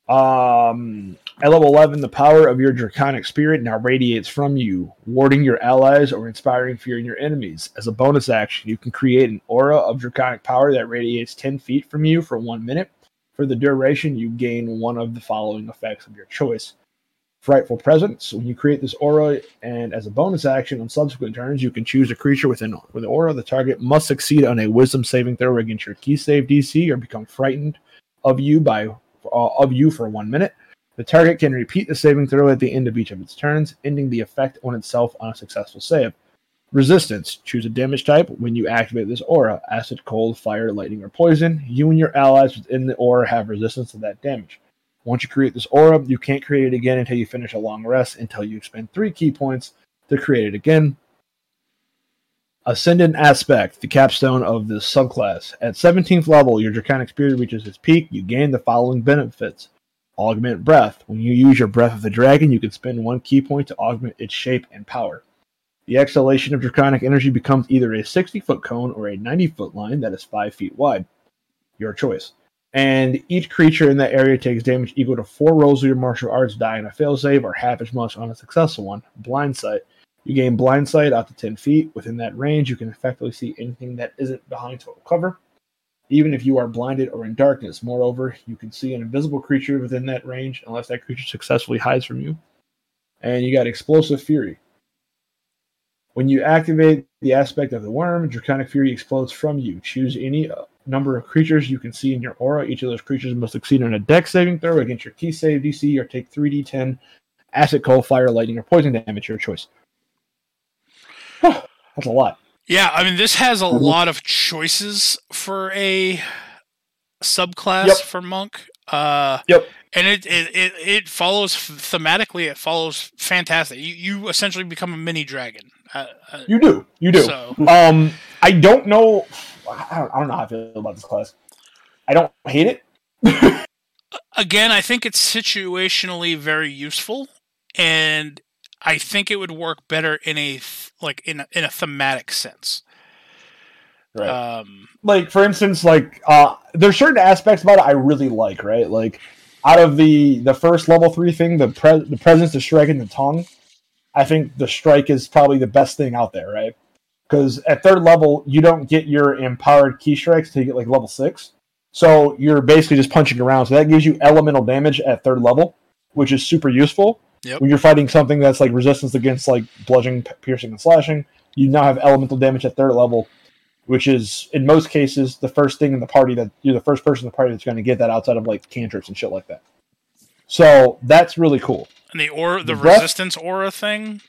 Um, at level 11, the power of your draconic spirit now radiates from you, warding your allies or inspiring fear in your enemies. As a bonus action, you can create an aura of draconic power that radiates 10 feet from you for one minute. For the duration, you gain one of the following effects of your choice. Frightful Presence. When you create this aura, and as a bonus action on subsequent turns, you can choose a creature within with aura. The target must succeed on a Wisdom saving throw against your ki save DC, or become frightened of you by uh, of you for one minute. The target can repeat the saving throw at the end of each of its turns, ending the effect on itself on a successful save. Resistance. Choose a damage type when you activate this aura acid, cold, fire, lightning, or poison. You and your allies within the aura have resistance to that damage. Once you create this aura, you can't create it again until you finish a long rest, until you spend three ki points to create it again. Ascendant Aspect, the capstone of this subclass. At 17th level, your Draconic Spirit reaches its peak. You gain the following benefits Augment Breath. When you use your Breath of the Dragon, you can spend one ki point to augment its shape and power. The exhalation of draconic energy becomes either a 60 foot cone or a 90 foot line that is 5 feet wide. Your choice. And each creature in that area takes damage equal to four rolls of your martial arts die on a fail save or half as much on a successful one. Blind sight. You gain blind sight out to 10 feet. Within that range, you can effectively see anything that isn't behind total cover, even if you are blinded or in darkness. Moreover, you can see an invisible creature within that range unless that creature successfully hides from you. And you got Explosive Fury. When you activate the aspect of the wyrm, Draconic Fury explodes from you. Choose any uh, number of creatures you can see in your aura. Each of those creatures must succeed on a Dex saving throw against your ki save DC or take 3d10 acid, cold, fire, lightning, or poison damage, your choice. (sighs) That's a lot. Yeah, I mean, this has a Mhm. lot of choices for a subclass Yep. for monk. Uh, Yep. and it it, it, it follows thematically. It follows fantastic. You you essentially become a mini dragon. Uh, You do. You do. So Um, I don't know. I don't, I don't know how I feel about this class. I don't hate it. (laughs) again, I think it's situationally very useful, and I think it would work better in a like in a, in a thematic sense. Right. Um, like for instance, like uh, there's certain aspects about it I really like. Right, like out of the the first level three thing, the pre- the presence, the strike and the tongue. I think the strike is probably the best thing out there, right? Because at third level, you don't get your empowered ki strikes till you get like level six. So you're basically just punching around. So that gives you elemental damage at third level, which is super useful. Yep. When you're fighting something that's like resistance against like bludgeoning, piercing, and slashing, you now have elemental damage at third level, which is in most cases the first thing in the party that you're the first person in the party that's going to get that outside of like cantrips and shit like that. So that's really cool. And the aura, the The breath- resistance aura thing.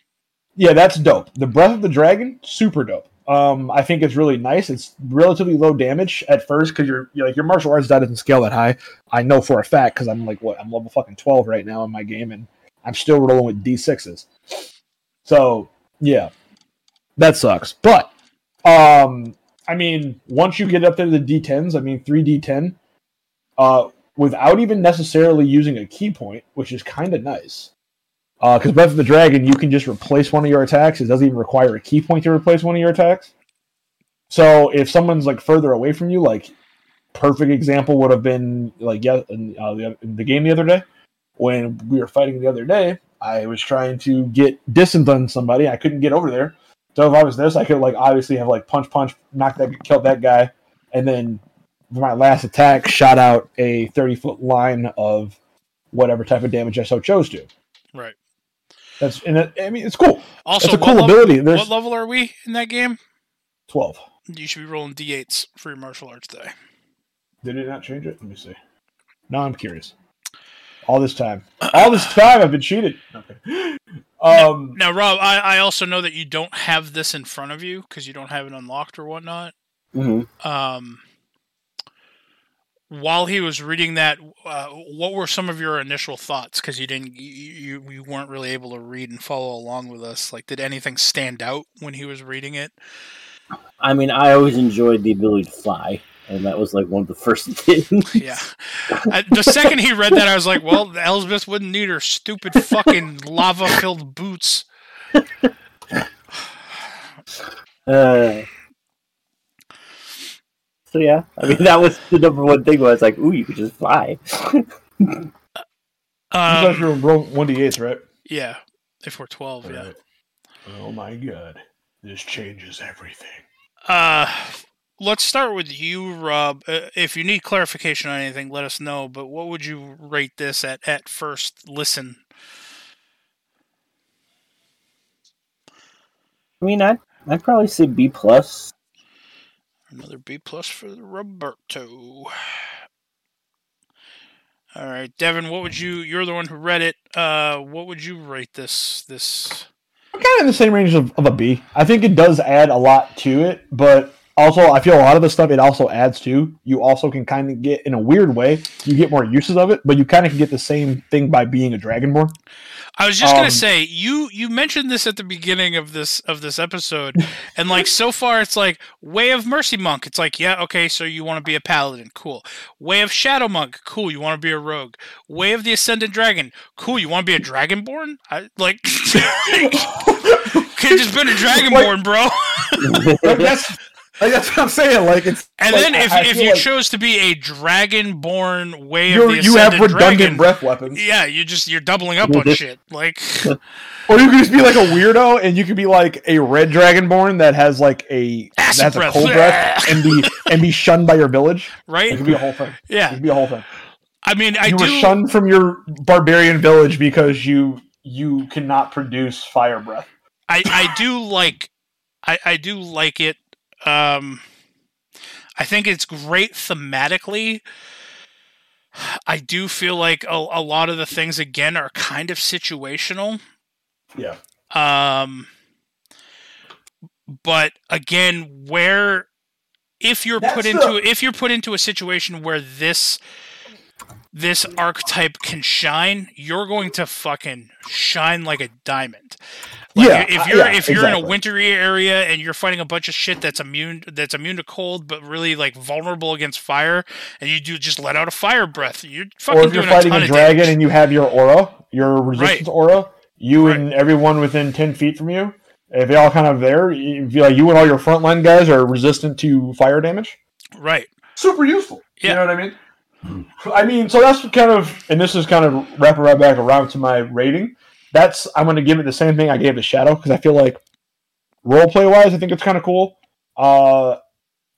Yeah, that's dope. The Breath of the Dragon, super dope. Um, I think it's really nice. It's relatively low damage at first because you're, you're like your martial arts die doesn't scale that high. I know for a fact because I'm like what I'm level fucking twelve right now in my game, and I'm still rolling with d sixes. So yeah, that sucks. But um, I mean, once you get up there to the d10s, I mean three d10, uh, without even necessarily using a ki point, which is kind of nice. Because Breath of the Dragon, you can just replace one of your attacks. It doesn't even require a ki point to replace one of your attacks. So if someone's like further away from you, like perfect example would have been like yeah, in, uh, the, in the game the other day when we were fighting the other day. I was trying to get distance on somebody. I couldn't get over there. So if I was this, I could like obviously have like punch, punch, knock that, killed that guy, and then for my last attack, shot out a thirty foot line of whatever type of damage I so chose to. Right. That's and it, I mean it's cool. Also, It's a cool level, ability. There's what level are we in that game? twelve. You should be rolling d8s for your martial arts die. Did it not change it? Let me see. Now I'm curious. All this time, all this time, I've been cheated. Okay. Um. Now, Rob, I, I also know that you don't have this in front of you because you don't have it unlocked or whatnot. hmm Um, while he was reading that, uh, what were some of your initial thoughts? Because you didn't, you, you weren't really able to read and follow along with us. Like, did anything stand out when he was reading it? I mean, I always enjoyed the ability to fly, and that was like one of the first (laughs) things. Yeah. I, the second he read that, I was like, well, Elsbeth wouldn't need her stupid fucking lava filled boots. (laughs) Uh, so yeah, I mean that was the number one thing. Was like, ooh, you could just fly. (laughs) you guys Um, are rolling one d eights, right? yeah. If we're 12, yeah. Alright. Oh my god, this changes everything. Uh, let's start with you, Rob. Uh, if you need clarification on anything, let us know. But what would you rate this at at first listen? I mean, I I'd probably say B plus. Another B plus for the Roberto. All right, Devin. What would you? You're the one who read it. Uh, what would you rate this? This. I'm kind of in the same range of, of a B. I think it does add a lot to it, but also I feel a lot of the stuff it also adds to. You also can kind of get in a weird way. You get more uses of it, but you kind of can get the same thing by being a dragonborn. I was just gonna Um, say you you mentioned this at the beginning of this of this episode, (laughs) and like so far it's like Way of Mercy Monk. It's like yeah okay so you want to be a paladin cool. Way of Shadow Monk cool you want to be a rogue. Way of the Ascendant Dragon cool you want to be a dragonborn. I like (laughs) (laughs) could just been a dragonborn, bro. That's Like that's what I'm saying. Like it's And like, then if, I- I if you like chose to be a dragon-born way of you're, the you have redundant dragon, breath weapons, yeah, you just you're doubling up on shit. Like, (laughs) or you could just be like a weirdo, and you could be like a red dragonborn that has like a that Acid has a cold breath (laughs) and be and be shunned by your village. Right, it could be a whole thing. Yeah, It Yeah. could be a whole thing. I mean, I you do. were shunned from your barbarian village because you you cannot produce fire breath. I, I do like I, I do like it. Um, I think it's great thematically. I do feel like a, a lot of the things again are kind of situational. Yeah. Um, but again, where if you're put into the- if you're put into a situation where this this archetype can shine, you're going to fucking shine like a diamond. Like Yeah, if uh, you're yeah, if you're in a exactly. wintry area and you're fighting a bunch of shit that's immune that's immune to cold but really like vulnerable against fire, and you do just let out a fire breath, you're fucking Or if you're doing a fighting ton a of dragon damage. and you have your aura, your resistance aura, you Right. and everyone within ten feet from you, if they all kind of there, you feel like you and all your frontline guys are resistant to fire damage. right. Super useful. Yeah. You know what I mean? I mean, so that's kind of, and this is kind of wrapping right back around to my rating. That's I'm going to give it the same thing I gave the Shadow because I feel like role play wise, I think it's kind of cool. Uh,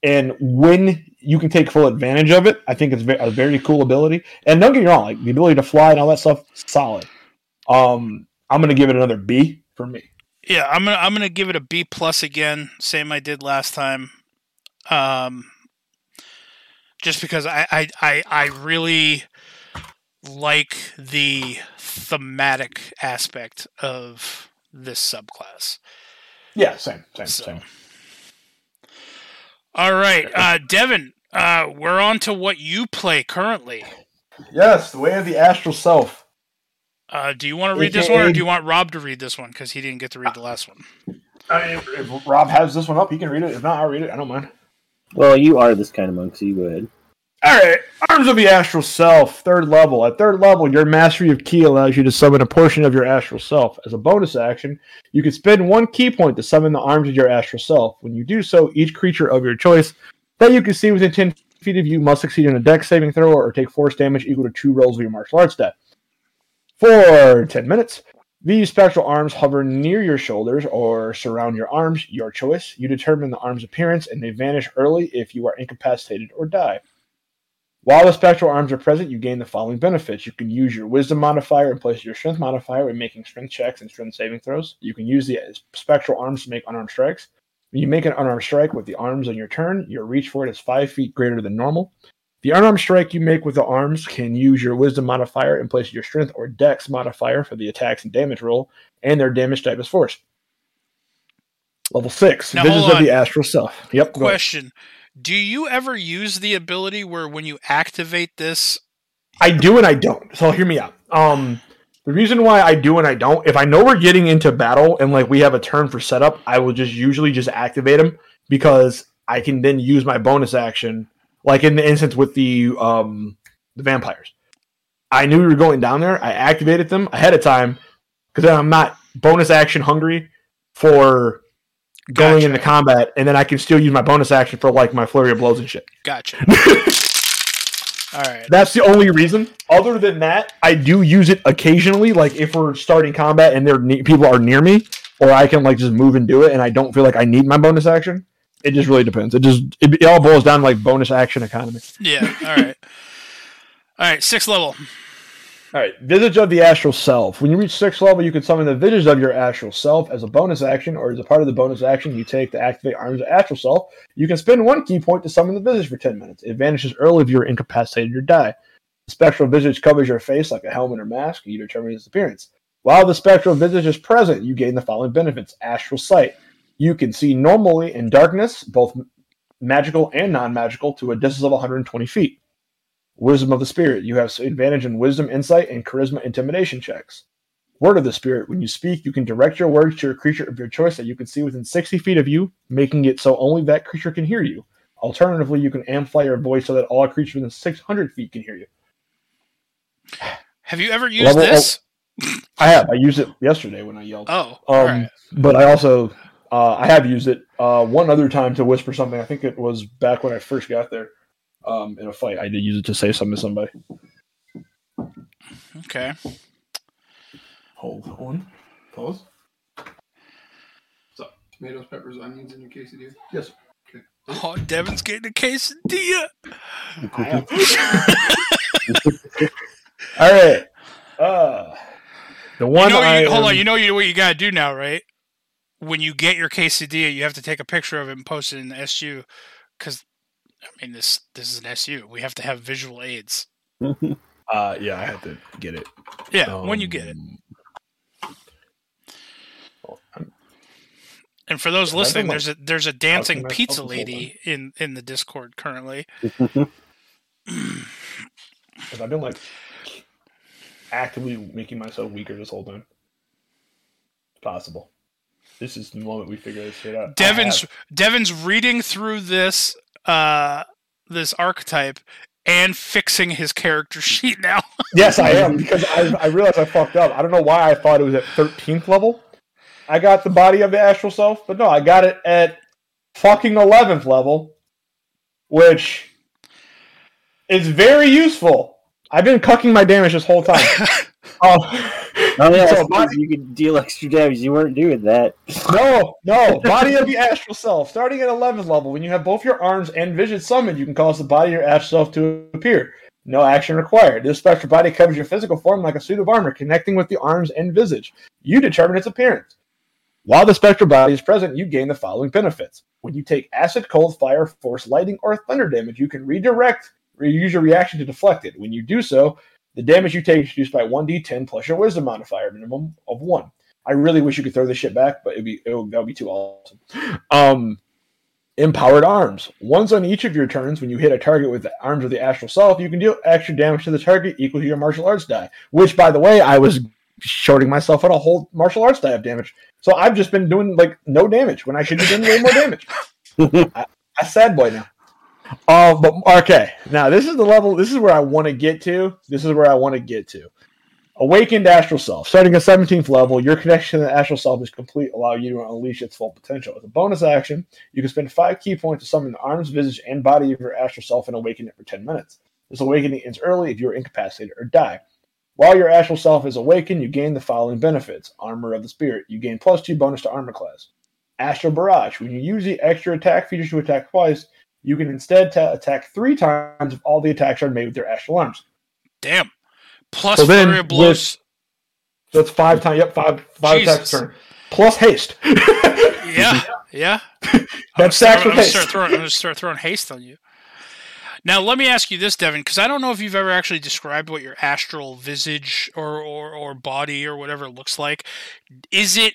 and when you can take full advantage of it, I think it's a very cool ability. And don't get me wrong, like the ability to fly and all that stuff, solid. Um, I'm going to give it another B for me. Yeah, I'm gonna I'm gonna give it a B plus again, same I did last time. Um, just because I I I, I really like the thematic aspect of this subclass. Yeah, same, same, So- same. All right, uh, Devin, uh, we're on to what you play currently. Yes, the way of the astral self. Uh, do you want to read this one, or do you want Rob to read this one because he didn't get to read the last one? I mean, if, if Rob has this one up, he can read it. If not, I'll read it. I don't mind. Well, you are this kind of monk, so you ahead. All right, Arms of the Astral Self, third level. At third level, your mastery of ki allows you to summon a portion of your Astral Self. As a bonus action, you can spend one ki point to summon the arms of your Astral Self. When you do so, each creature of your choice that you can see within 10 feet of you must succeed in a dex saving throw or take force damage equal to two rolls of your martial arts stat. For 10 minutes, these spectral arms hover near your shoulders or surround your arms, your choice. You determine the arm's appearance, and they vanish early if you are incapacitated or die. While the spectral arms are present, you gain the following benefits. You can use your wisdom modifier in place of your strength modifier when making strength checks and strength saving throws. You can use the spectral arms to make unarmed strikes. When you make an unarmed strike with the arms on your turn, your reach for it is five feet greater than normal. The unarmed strike you make with the arms can use your wisdom modifier in place of your strength or dex modifier for the attacks and damage roll, and their damage type is force. Level six, Now, Visions of the. Astral Self. Yep. Question: Do you ever use the ability where when you activate this, I do and I don't. So hear me out. Um, the reason why I do and I don't, if I know we're getting into battle and like we have a turn for setup, I will just usually just activate them because I can then use my bonus action, like in the instance with the um the vampires. I knew we were going down there. I activated them ahead of time because then I'm not bonus action hungry for going Gotcha. into combat, and then I can still use my bonus action for like my flurry of blows and shit. gotcha? (laughs) All right. That's the only reason. Other than that, I do use it occasionally. Like if we're starting combat and there ne- people are near me, or I can like just move and do it, and I don't feel like I need my bonus action. It just really depends. It just it, it all boils down to like bonus action economy. Yeah. All right. All right. Sixth level. All right, Visage of the Astral Self. When you reach sixth level, you can summon the Visage of your Astral Self as a bonus action, or as a part of the bonus action you take to activate Arms of Astral Self. You can spend one ki point to summon the Visage for 10 minutes. It vanishes early if you're incapacitated or die. The spectral visage covers your face like a helmet or mask, and you determine its appearance. While the spectral visage is present, you gain the following benefits Astral Sight. You can see normally in darkness, both magical and non magical, to a distance of 120 feet. Wisdom of the Spirit. You have advantage in wisdom, insight, and charisma intimidation checks. Word of the Spirit. When you speak, you can direct your words to a creature of your choice that you can see within 60 feet of you, making it so only that creature can hear you. Alternatively, you can amplify your voice so that all creatures within 600 feet can hear you. Have you ever used Level- this? I have. I used it yesterday when I yelled. Oh. Um, right. But I also Uh, I have used it uh, one other time to whisper something. I think it was back when I first got there um, in a fight. I did use it to say something to somebody. Okay. Hold on. Pause. So, tomatoes, peppers, onions in your quesadilla. Yes. Oh, Devin's getting a quesadilla. (laughs) All right. Uh, the You one know, I you, hold am- on. You know you, what you gotta do now, right? When you get your quesadilla, you have to take a picture of it and post it in the SU, because I mean this this is an SU. We have to have visual aids. (laughs) Uh, yeah, I had to get it. Yeah, when you get it. Um, well, I'm- And for those listening, there's a there's a dancing pizza lady in in the Discord currently. (laughs) 'cause I've been like actively making myself weaker this whole time. It's possible. This is the moment we figure this shit out. Devin's have- Devin's reading through this uh this archetype and fixing his character (laughs) sheet now. (laughs) Yes, I am because I, I realized I fucked up. I don't know why I thought it was at 13th level. I got the body of the astral self, but no, I got it at fucking 11th level, which is very useful. I've been cucking my damage this whole time. oh, (laughs) Oh yeah, So body- you can deal extra damage. You weren't doing that. no, no, body of the astral self. Starting at 11th level, when you have both your arms and vision summoned, you can cause the body of your astral self to appear. No action required. This spectral body covers your physical form like a suit of armor, connecting with the arms and visage. You determine its appearance. While the spectral body is present, you gain the following benefits. When you take acid, cold, fire, force, lightning, or thunder damage, you can redirect or use your reaction to deflect it. When you do so, the damage you take is reduced by 1d10 plus your wisdom modifier, minimum of 1. I really wish you could throw this shit back, but it'd be it would, that would be too awesome. Um, empowered arms. Once on each of your turns, when you hit a target with the arms of the astral self, you can deal extra damage to the target equal to your martial arts die. Which, by the way, I was shorting myself on a whole martial arts die of damage. So I've just been doing like no damage when I should be doing way more damage. (laughs) I, I sad boy now. Uh, but okay, now this is the level. This is where I want to get to. This is where I want to get to. Awakened Astral Self. Starting at 17th level, your connection to the Astral Self is complete, allowing you to unleash its full potential. As a bonus action, you can spend five ki points to summon the arms, visage, and body of your Astral Self and awaken it for 10 minutes. This awakening ends early if you are incapacitated or die. While your Astral Self is awakened, you gain the following benefits Armor of the Spirit. You gain plus two bonus to armor class. Astral Barrage. When you use the extra attack feature to attack twice, you can instead ta- attack three times if all the attacks are made with your Astral Arms. Damn. Plus So then flurry of blows. So it's five times. Yep, five five attacks Jesus. a turn plus haste. (laughs) Yeah, yeah. That's I'm stacks gonna, with start haste. throwing, I'm gonna start throwing haste on you. Now, let me ask you this, Devin, because I don't know if you've ever actually described what your astral visage or, or, or body or whatever looks like. Is it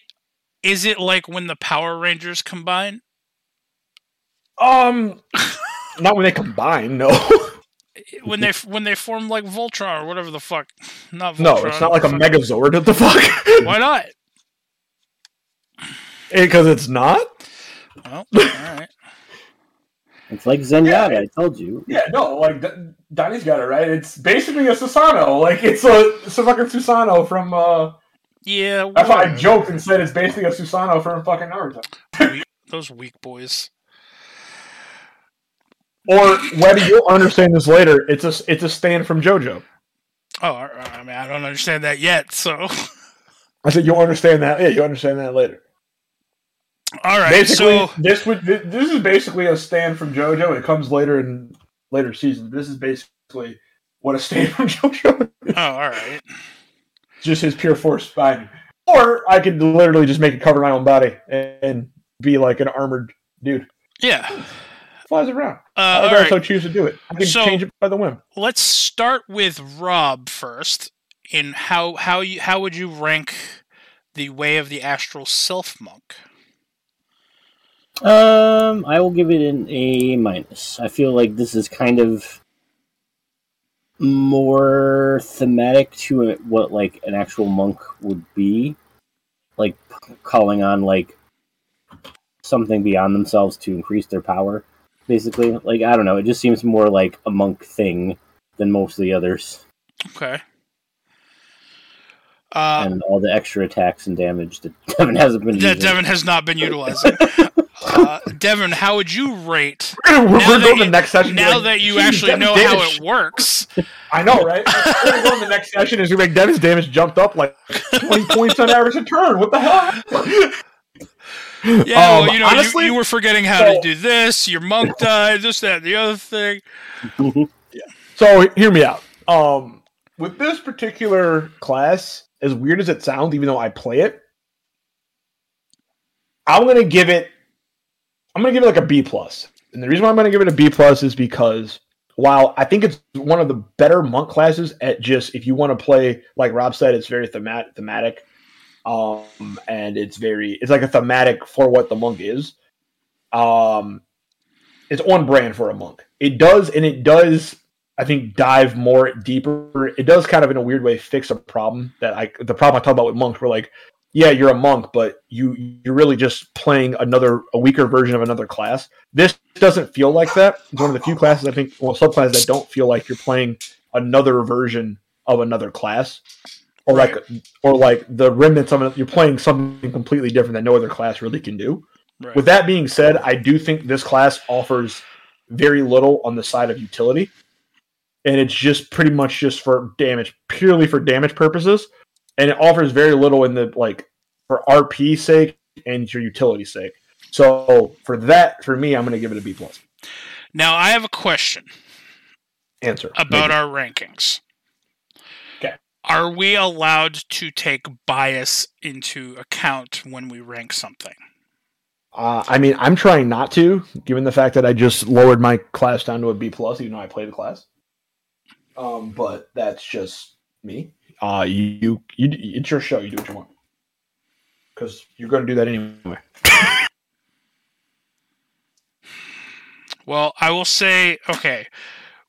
is it like when the Power Rangers combine? Um, not when they combine. No, (laughs) When they when they form like Voltron or whatever the fuck? Not Voltron. no, it's not like a fuck- Megazord. What the fuck? (laughs) Why not? Because it's not. Well, (laughs) all right. It's like Zenyatta. I told you. Yeah, no, like D- Donnie's got it right. It's basically a Susanoo. Like it's a it's a fucking Susanoo from. uh Yeah, That's why I joked and said it's basically a Susanoo from fucking Naruto. Those weak boys. Or Webby, you'll understand this later. It's a it's a stand from JoJo. Oh, I mean, I don't understand that yet. So, I said you'll understand that. Yeah, you'll understand that later. all right. basically, so, this would this is basically a stand from JoJo. It comes later in later seasons. This is basically what a stand from (laughs) JoJo. is. oh, all right. just his pure force spine. Or I could literally just make it cover my own body and, and be like an armored dude. Yeah. Flies around. Uh, I all also right. choose to do it. I can So- change it by the whim. Let's start with Rob first. In how how you how would you rank the Way of the Astral Self Monk? Um, I will give it an A minus. I feel like this is kind of more thematic to what like an actual monk would be, like calling on like something beyond themselves to increase their power. Basically, like I don't know, it just seems more like a monk thing than most of the others. Okay. Uh, and all the extra attacks and damage that (laughs) Devin hasn't been that using. Devin has not been utilizing. (laughs) uh, Devin, how would you rate (laughs) We're, we're going that to the you- next session. now like, that you actually Devin's know how it works? I know, right? we're going to the next session is like Devin's damage jumped up like 20 points on average a turn. What the hell? Yeah, Um, well, you know, honestly, you, you were forgetting how to do this. Your monk (laughs) died. This, that, the other thing. Yeah. So hear me out. Um, with this particular class, as weird as it sounds, even though I play it, I'm gonna give it. I'm gonna give it like a B plus, and the reason why I'm gonna give it a B plus is because while I think it's one of the better monk classes at just if you want to play, like Rob said, it's very themat- thematic, um, and it's very it's like a thematic for what the monk is. Um, it's on brand for a monk. It does, and it does I think dive more deeper. It does kind of in a weird way fix a problem that I the problem I talk about with monks. Where like, yeah, you're a monk, but you you're really just playing another a weaker version of another class. This doesn't feel like that. It's one of the few classes I think, well, subclasses that don't feel like you're playing another version of another class, or like or like the remnants of it. You're playing something completely different that no other class really can do. Right. With that being said, I do think this class offers very little on the side of utility. And it's just pretty much just for damage, purely for damage purposes. And it offers very little in the like for RP sake and your utility sake. So for that, for me, I'm gonna give it a B plus. Now, I have a question Answer. about Maybe. our rankings. Are we allowed to take bias into account when we rank something? Uh, I mean, I'm trying not to, given the fact that I just lowered my class down to a B plus, even though I played the class. Um, but that's just me. Uh, you, you, you, it's your show. You do what you want, because you're going to do that anyway. (laughs) Well, I will say, okay,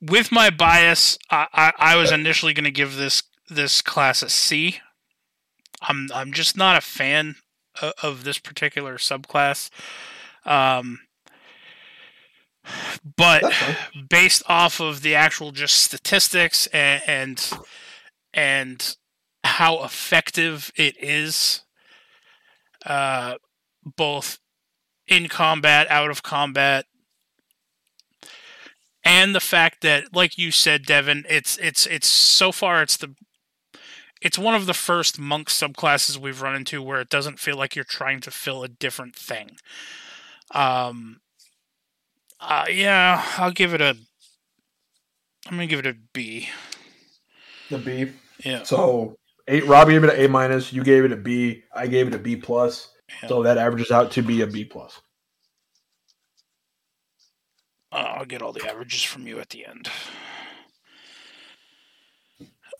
with my bias, I, I, I was initially going to give this this class a C. I'm I'm just not a fan of, of this particular subclass. Um, but based off of the actual just statistics and and, and how effective it is, uh, both in combat, out of combat, and the fact that, like you said, Devin, it's it's it's so far it's the it's one of the first monk subclasses we've run into where it doesn't feel like you're trying to fill a different thing. Um, uh, yeah, I'll give it a. I'm gonna give it a B. The B. Yeah. So, eight. Rob gave it an A minus. You gave it a B. I gave it a B plus. Yeah. So that averages out to be a B plus. Uh, I'll get all the averages from you at the end.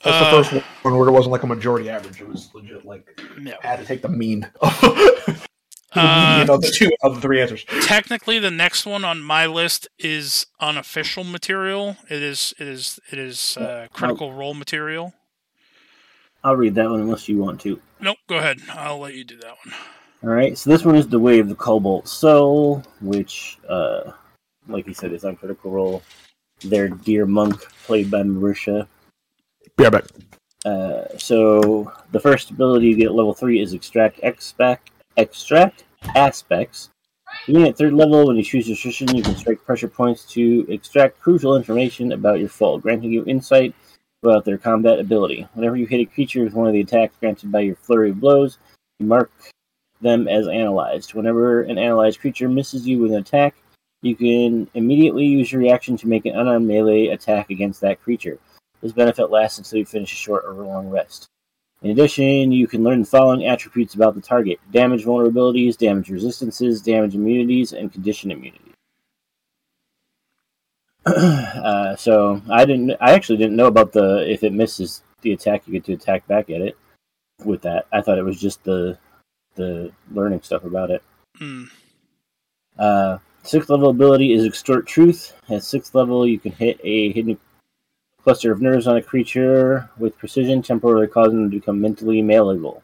That's Uh, the first one where it wasn't like a majority average. It was legit like Yeah. I had to take the mean. (laughs) the Uh, median of the two of the three answers. technically the next one on my list is unofficial material it is it is it is uh, critical role material I'll read that one unless you want to. nope go ahead i'll let you do that one All right, so this one is the Way of the Cobalt Soul, which, uh, like you said, is on Critical Role. Their dear monk, played by Marisha. Be right back. Uh, so the first ability you get level three is Extract Extract Extract Aspects. Beginning at third level, when you choose position, you can strike pressure points to extract crucial information about your foe, granting you insight about their combat ability. Whenever you hit a creature with one of the attacks granted by your flurry of blows, you mark them as analyzed. Whenever an analyzed creature misses you with an attack, you can immediately use your reaction to make an unarmed melee attack against that creature. This benefit lasts until you finish a short or long rest. In addition, you can learn the following attributes about the target damage vulnerabilities, damage resistances, damage immunities, and condition immunities. (clears throat) uh, so I didn't. I actually didn't know about the if it misses the attack, you get to attack back at it. With that, I thought it was just the the learning stuff about it. Hmm. Uh, sixth level ability is Extort Truth. At sixth level, you can hit a hidden cluster of nerves on a creature with precision, temporarily causing them to become mentally malleable.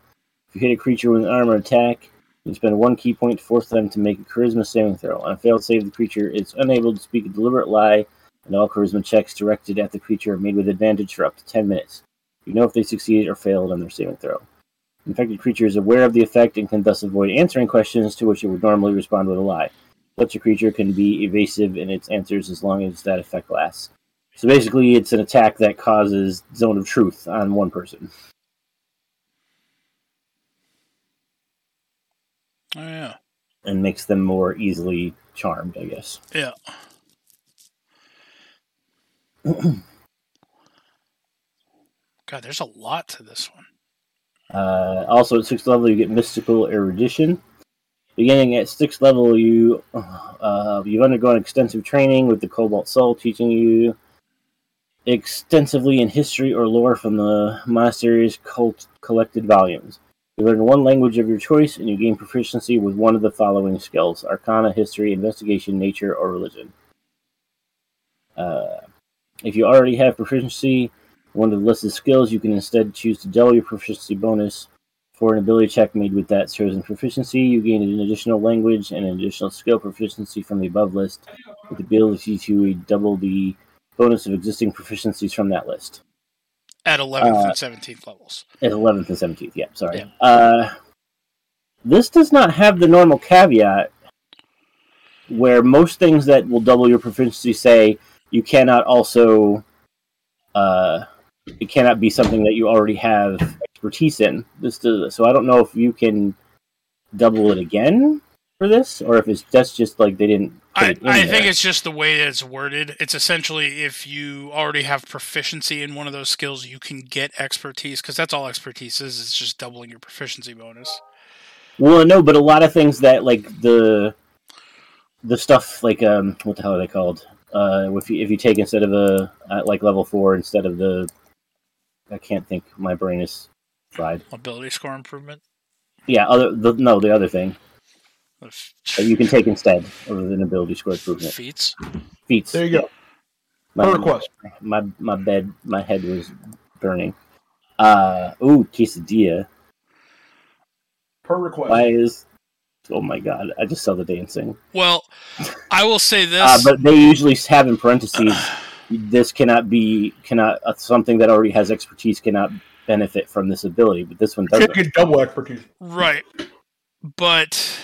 If you hit a creature with an armor attack, you spend one ki point to force them to make a charisma saving throw. On a failed save, the creature is unable to speak a deliberate lie, and all charisma checks directed at the creature are made with advantage for up to 10 minutes. You know if they succeeded or failed on their saving throw. Infected creature is aware of the effect and can thus avoid answering questions to which it would normally respond with a lie. Such a creature can be evasive in its answers as long as that effect lasts. So basically, it's an attack that causes zone of truth on one person. Oh yeah. and makes them more easily charmed, I guess. Yeah. (clears throat) God, there's a lot to this one. Uh, also, at sixth level, you get mystical erudition. Beginning at sixth level, you uh, you've undergone extensive training with the Cobalt Soul, teaching you extensively in history or lore from the monastery's cult collected volumes. You learn one language of your choice, and you gain proficiency with one of the following skills: Arcana, History, Investigation, Nature, or Religion. Uh, if you already have proficiency one of the listed skills, you can instead choose to double your proficiency bonus for an ability check made with that chosen proficiency. You gain an additional language and an additional skill proficiency from the above list, with the ability to double the bonus of existing proficiencies from that list. At 11th Uh, and 17th levels. At 11th and 17th, yeah, sorry. Yeah. Uh, this does not have the normal caveat where most things that will double your proficiency say you cannot also, uh, it cannot be something that you already have expertise in. This does, so I don't know if you can double it again for this, or if it's that's just like they didn't. I, I think it's just the way that it's worded. It's essentially if you already have proficiency in one of those skills, you can get expertise because that's all expertise is. It's just doubling your proficiency bonus. Well, no, but a lot of things that like the the stuff like um what the hell are they called? Uh, if you if you take instead of a uh, like level four instead of the I can't think. My brain is fried. Ability score improvement. Yeah, other the, no the other thing you can take instead of an ability score improvement feats. feats. There you go. My, Per request. my my bed my head was burning. Uh ooh quesadilla. Per request. Why is oh my god? I just saw the dancing. Well, I will say (laughs) this. Uh, but they usually have in parentheses, this cannot be cannot uh, something that already has expertise cannot benefit from this ability. But this one Can't doesn't. get double expertise. Right. But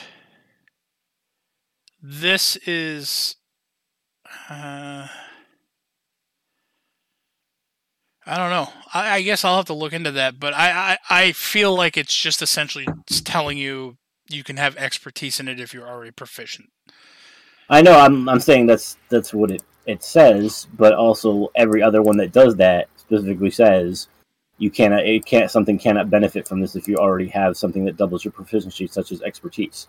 this is uh, I don't know. I, I guess I'll have to look into that, but I, I, I feel like it's just essentially s- telling you you can have expertise in it if you're already proficient. I know. I'm I'm saying that's that's what it it says, but also every other one that does that specifically says you cannot it can't something cannot benefit from this if you already have something that doubles your proficiency, such as expertise.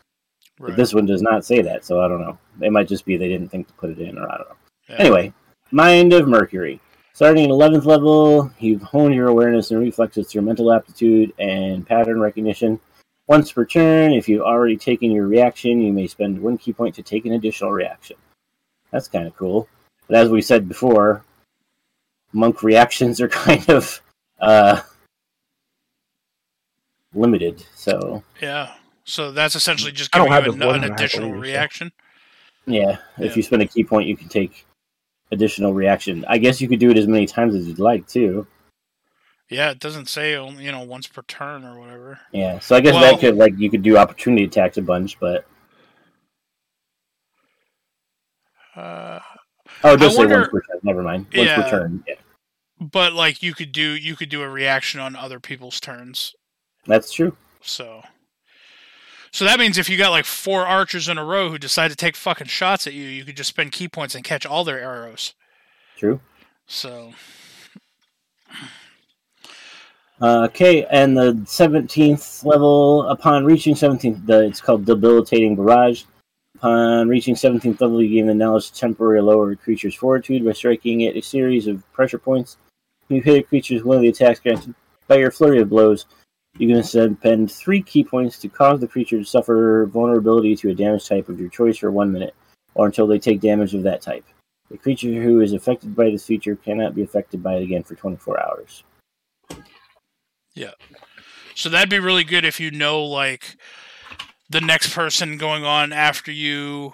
But this one does not say that, so I don't know. It might just be they didn't think to put it in, or I don't know. Yeah. Anyway, Mind of Mercury. Starting at 11th level, you've honed your awareness and reflexes through mental aptitude and pattern recognition. Once per turn, if you've already taken your reaction, you may spend one ki point to take an additional reaction. That's kind of cool. But as we said before, monk reactions are (laughs) kind of uh, limited. So, Yeah. So that's essentially just I don't giving have you an, an and a half additional either, so. reaction. yeah, Yeah. if you spend a ki point, you can take additional reaction. I guess you could do it as many times as you'd like, too. Yeah, it doesn't say you know once per turn or whatever. Yeah, so I guess Well- that could like you could do opportunity attacks a bunch, but Uh, oh, it does say wonder- once per turn. Never mind, once Yeah. per turn. Yeah, but like you could do you could do a reaction on other people's turns. that's true. So So that means if you got like four archers in a row who decide to take fucking shots at you, you could just spend ki points and catch all their arrows. True. So Uh, okay, and the seventeenth level. Upon reaching seventeenth, the it's called debilitating barrage. Upon reaching seventeenth level, you gain the knowledge to temporarily lower a creature's fortitude by striking it a series of pressure points. When you hit a creature's one of the attacks granted by your flurry of blows, you can spend three ki points to cause the creature to suffer vulnerability to a damage type of your choice for one minute, or until they take damage of that type. The creature who is affected by this feature cannot be affected by it again for 24 hours. Yeah. So that'd be really good if you know like the next person going on after you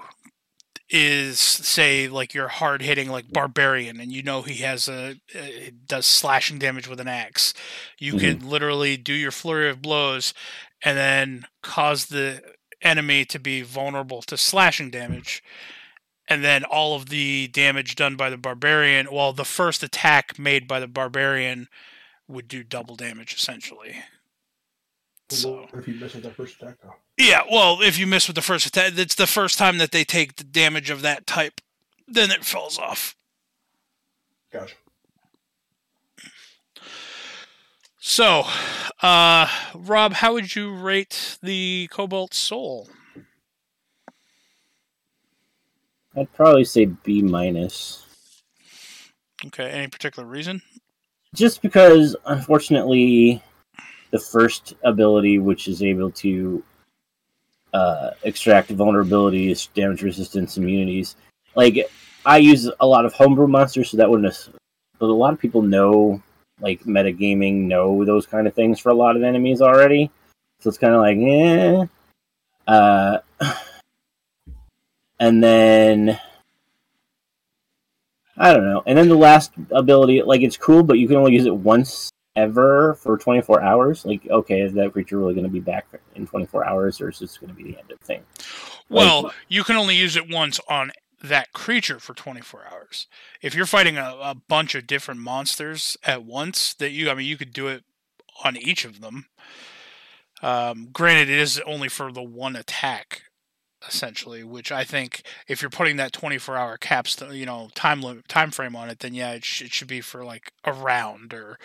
is say like your hard hitting like barbarian and you know he has a uh, does slashing damage with an axe. You Mhm. can literally do your flurry of blows and then cause the enemy to be vulnerable to slashing damage. And then all of the damage done by the barbarian well the first attack made by the barbarian would do double damage essentially so What if he misses that first attack though? yeah, well, if you miss with the first attack, it's the first time that they take the damage of that type, then it falls off. Gotcha. So, uh, Rob, how would you rate the Cobalt Soul? I'd probably say B minus. Okay, any particular reason? Just because, unfortunately, the first ability, which is able to uh, extract vulnerabilities, damage resistance, immunities, like I use a lot of homebrew monsters, so that wouldn't. But a lot of people know, like metagaming, know those kind of things for a lot of enemies already. So it's kind of like, eh. Uh, and then I don't know. And then the last ability, like it's cool, but you can only use it once ever for 24 hours. Like, okay, is that creature really going to be back in 24 hours, or is this going to be the end of the thing? Well, you can only use it once on that creature for 24 hours. If you're fighting a, a bunch of different monsters at once, that you, I mean, you could do it on each of them. Um, granted, it is only for the one attack, essentially. Which I think, if you're putting that 24 hour caps, you know, time limit, time frame on it, then yeah, it, sh- it should be for like a round or,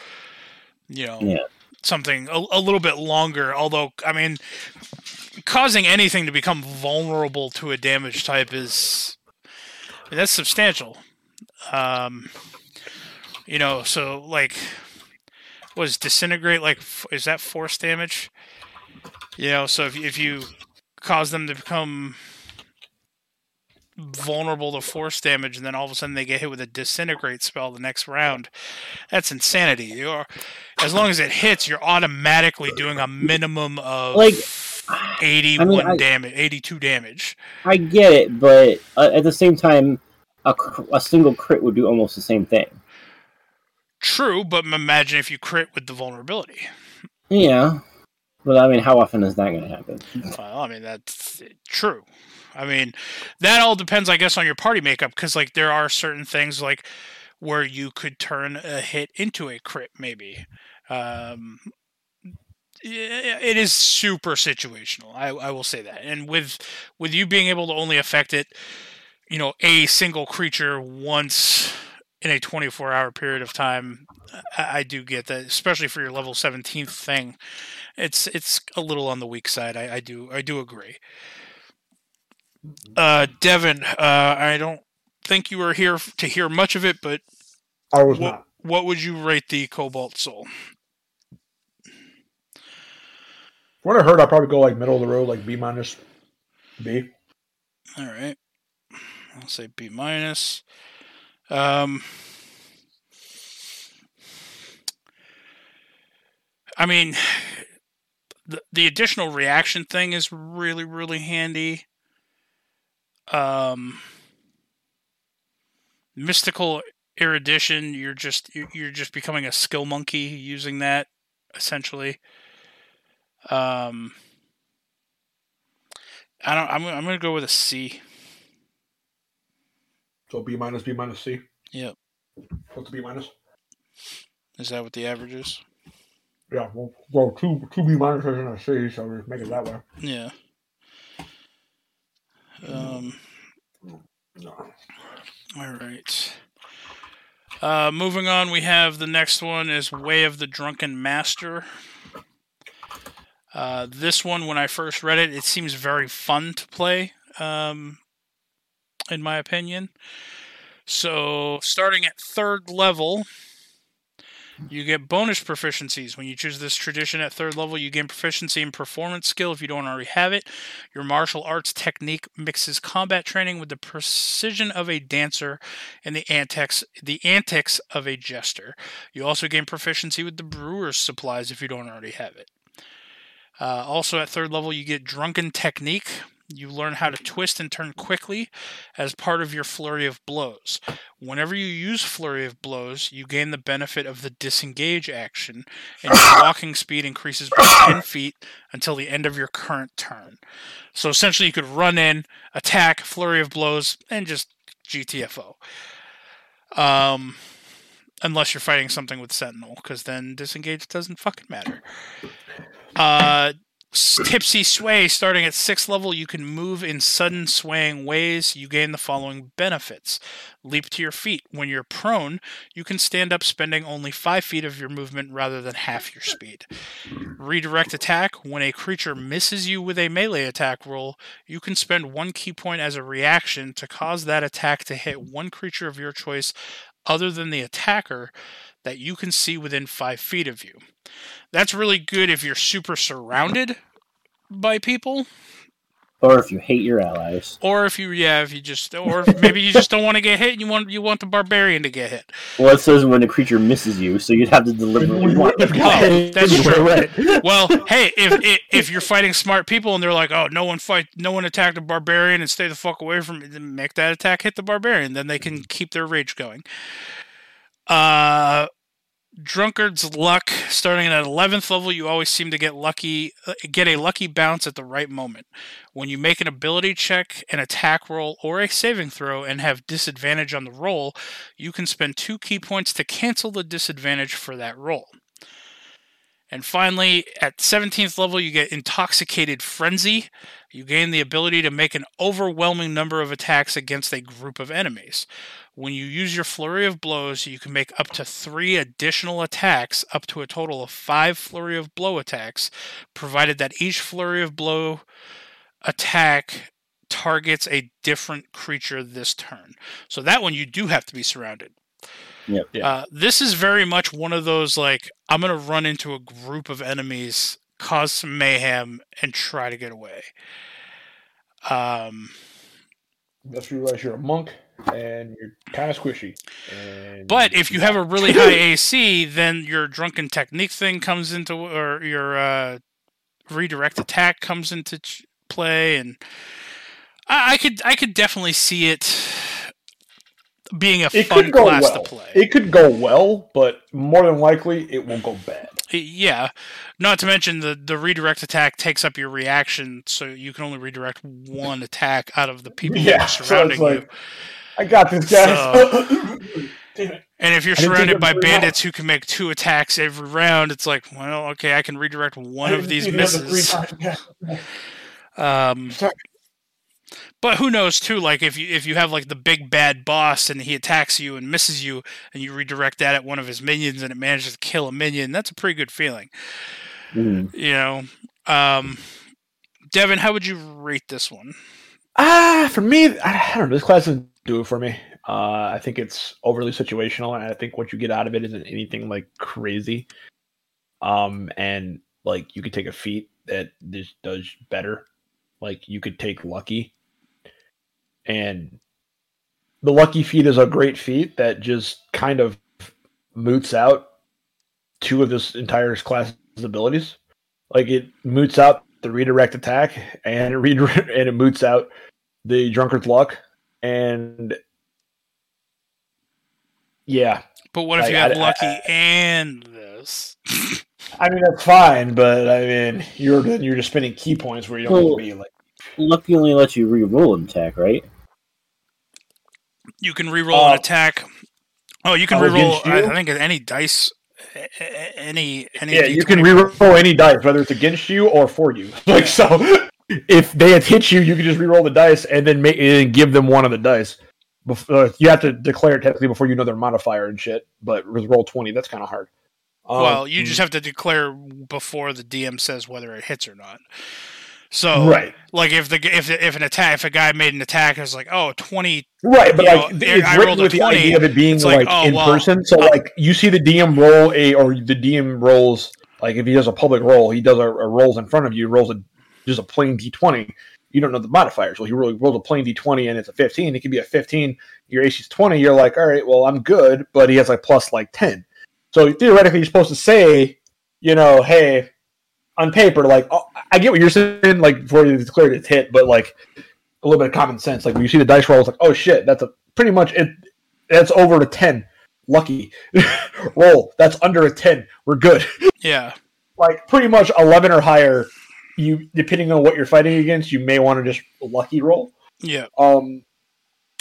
you know, Yeah. something a, a little bit longer. Although, I mean, causing anything to become vulnerable to a damage type is that's substantial. Um, you know, so like, was disintegrate like f- is that force damage? You know, so if if you cause them to become vulnerable to force damage, and then all of a sudden they get hit with a disintegrate spell the next round, that's insanity. You're as long as it hits, you're automatically doing a minimum of Like, 81 I- damage, 82 damage. I get it, but uh, at the same time, a, a single crit would do almost the same thing. True, but imagine if you crit with the vulnerability. Yeah. Well, I mean, how often is that going to happen? Well, I mean that's true. I mean, that all depends, I guess, on your party makeup because like there are certain things like where you could turn a hit into a crit, maybe. Um, it is super situational. I, I will say that, and with with you being able to only affect it, you know, a single creature once in a 24 hour period of time, I, I do get that, especially for your level 17th thing. It's it's a little on the weak side. I, I do I do agree. Uh, Devin, uh, I don't think you were here to hear much of it, but I was what not. what would you rate the Cobalt Soul? From What I heard, I'd probably go like middle of the road, like B minus, B. All right, I'll say B minus. Um, I mean, (sighs) the the additional reaction thing is really really handy. Um, mystical erudition, you're just you're, just becoming a skill monkey using that essentially. Um, I don't. I'm I'm gonna go with a C. So B minus, B minus, C. Yep. What's the B minus? Is that what the average is? Yeah, well, well two two B minuses and a C, so we make it that way. Yeah. Um. No. All right. Uh, moving on, we have the next one is Way of the Drunken Master. Uh, this one, when I first read it, it seems very fun to play, um, in my opinion. So, starting at third level, you get bonus proficiencies. When you choose this tradition at third level, you gain proficiency in performance skill if you don't already have it. Your martial arts technique mixes combat training with the precision of a dancer and the antics the antics of a jester. You also gain proficiency with the brewer's supplies if you don't already have it. Uh, also, at third level, you get drunken technique. You learn how to twist and turn quickly as part of your flurry of blows. Whenever you use flurry of blows, you gain the benefit of the disengage action, and your (laughs) walking speed increases by 10 feet until the end of your current turn. So essentially, you could run in, attack, flurry of blows, and just GTFO. Um, unless you're fighting something with Sentinel, because then disengage doesn't fucking matter. Uh, tipsy sway starting at sixth level you can move in sudden swaying ways. You gain the following benefits. Leap to your feet. When you're prone you can stand up spending only five feet of your movement rather than half your speed. Redirect attack. When a creature misses you with a melee attack roll you can spend one ki point as a reaction to cause that attack to hit one creature of your choice other than the attacker that you can see within five feet of you. That's really good if you're super surrounded by people, Or if you hate your allies. or if you yeah, if you just or maybe you just don't want to get hit and you want you want the barbarian to get hit. Well, it says when a creature misses you, so you'd have to deliberately (laughs) want Oh, (laughs) that's true. right. Well, hey, if, if if you're fighting smart people and they're like, oh, no one fight, no one attack the barbarian and stay the fuck away from it, then make that attack hit the barbarian. Then they can keep their rage going. Uh, drunkard's luck starting at 11th level you always seem to get lucky uh, get a lucky bounce at the right moment. When you make an ability check an attack roll or a saving throw and have disadvantage on the roll you can spend two ki points to cancel the disadvantage for that roll and finally, at 17th level, you get Intoxicated Frenzy. You gain the ability to make an overwhelming number of attacks against a group of enemies. When you use your Flurry of Blows, you can make up to three additional attacks, up to a total of five Flurry of Blow attacks, provided that each Flurry of Blow attack targets a different creature this turn. So that one you do have to be surrounded. Yep. Yeah. Uh, this is very much one of those like I'm gonna run into a group of enemies, cause some mayhem, and try to get away. Um, Let's realize you're a monk and you're kind of squishy. And but if you have a really high (laughs) AC, then your drunken technique thing comes into, or your uh, redirect attack comes into ch- play, and I, I could I could definitely see it being a it fun could go class well. to play. It could go well, but more than likely it will go bad. Yeah, not to mention the the redirect attack takes up your reaction, so you can only redirect one attack out of the people Yeah, that are (laughs) so surrounding you. like- I got this, guys. (laughs) Damn it. And if you're I didn't think surrounded by bandits who can make two attacks every round, it's like, well, okay, I can redirect one of these see the other three misses. Um, Sorry. But who knows too? Like if you if you have like the big bad boss and he attacks you and misses you, and you redirect that at one of his minions and it manages to kill a minion, that's a pretty good feeling. Mhm. You know, um, Devin, how would you rate this one? Ah, for me, I, I don't know. This class doesn't do it for me. Uh, I think it's overly situational, and I think what you get out of it isn't anything like crazy. Um, and like you could take a feat that this does better. Like you could take lucky, and the lucky feat is a great feat that just kind of moots out two of this entire class's abilities. Like it moots out the redirect attack, and it redirect (laughs) and it moots out the drunkard's luck, and yeah, But what if Like, you have I- I- lucky I- and this? (laughs) I mean that's fine, but I mean you're you're just spending ki points where you don't Well- need to be like Lucky only lets you re-roll an attack, right? You can reroll Uh, an attack. Oh, you can oh, reroll. I, you? I think any dice, any any. yeah, you D20 can reroll any dice, whether it's against you or for you. (laughs) Like so, (laughs) if they hit you, you can just reroll the dice and then make and give them one of the dice. Before, you have to declare it technically before you know their modifier and shit. But with Roll20, that's kind of hard. Um, Well, you just have to declare before the DM says whether it hits or not. So, right, like if the if if an attack if a guy made an attack, it's like oh 20 right, but like know, it's I written with the idea of it being like, like, oh, in well, person. So uh, like you see the DM roll a or the DM rolls like if he does a public roll, he does a, a rolls in front of you, rolls a just a plain d twenty. You don't know the modifiers. Well, he really rolls a plain d twenty and it's a fifteen. It could be a fifteen. Your AC is twenty. You're like, all right, well, I'm good, but he has like plus like ten. So theoretically, you're supposed to say, you know, hey, on paper, like oh, I get what you're saying, like before you declared it's hit, but like a little bit of common sense. Like when you see the dice roll, it's like, oh shit, that's a pretty much it. That's over a ten. Lucky (laughs) roll. That's under a ten. We're good. (laughs) Yeah. like pretty much eleven or higher. You depending on what you're fighting against, you may want to just lucky roll. Yeah. Um,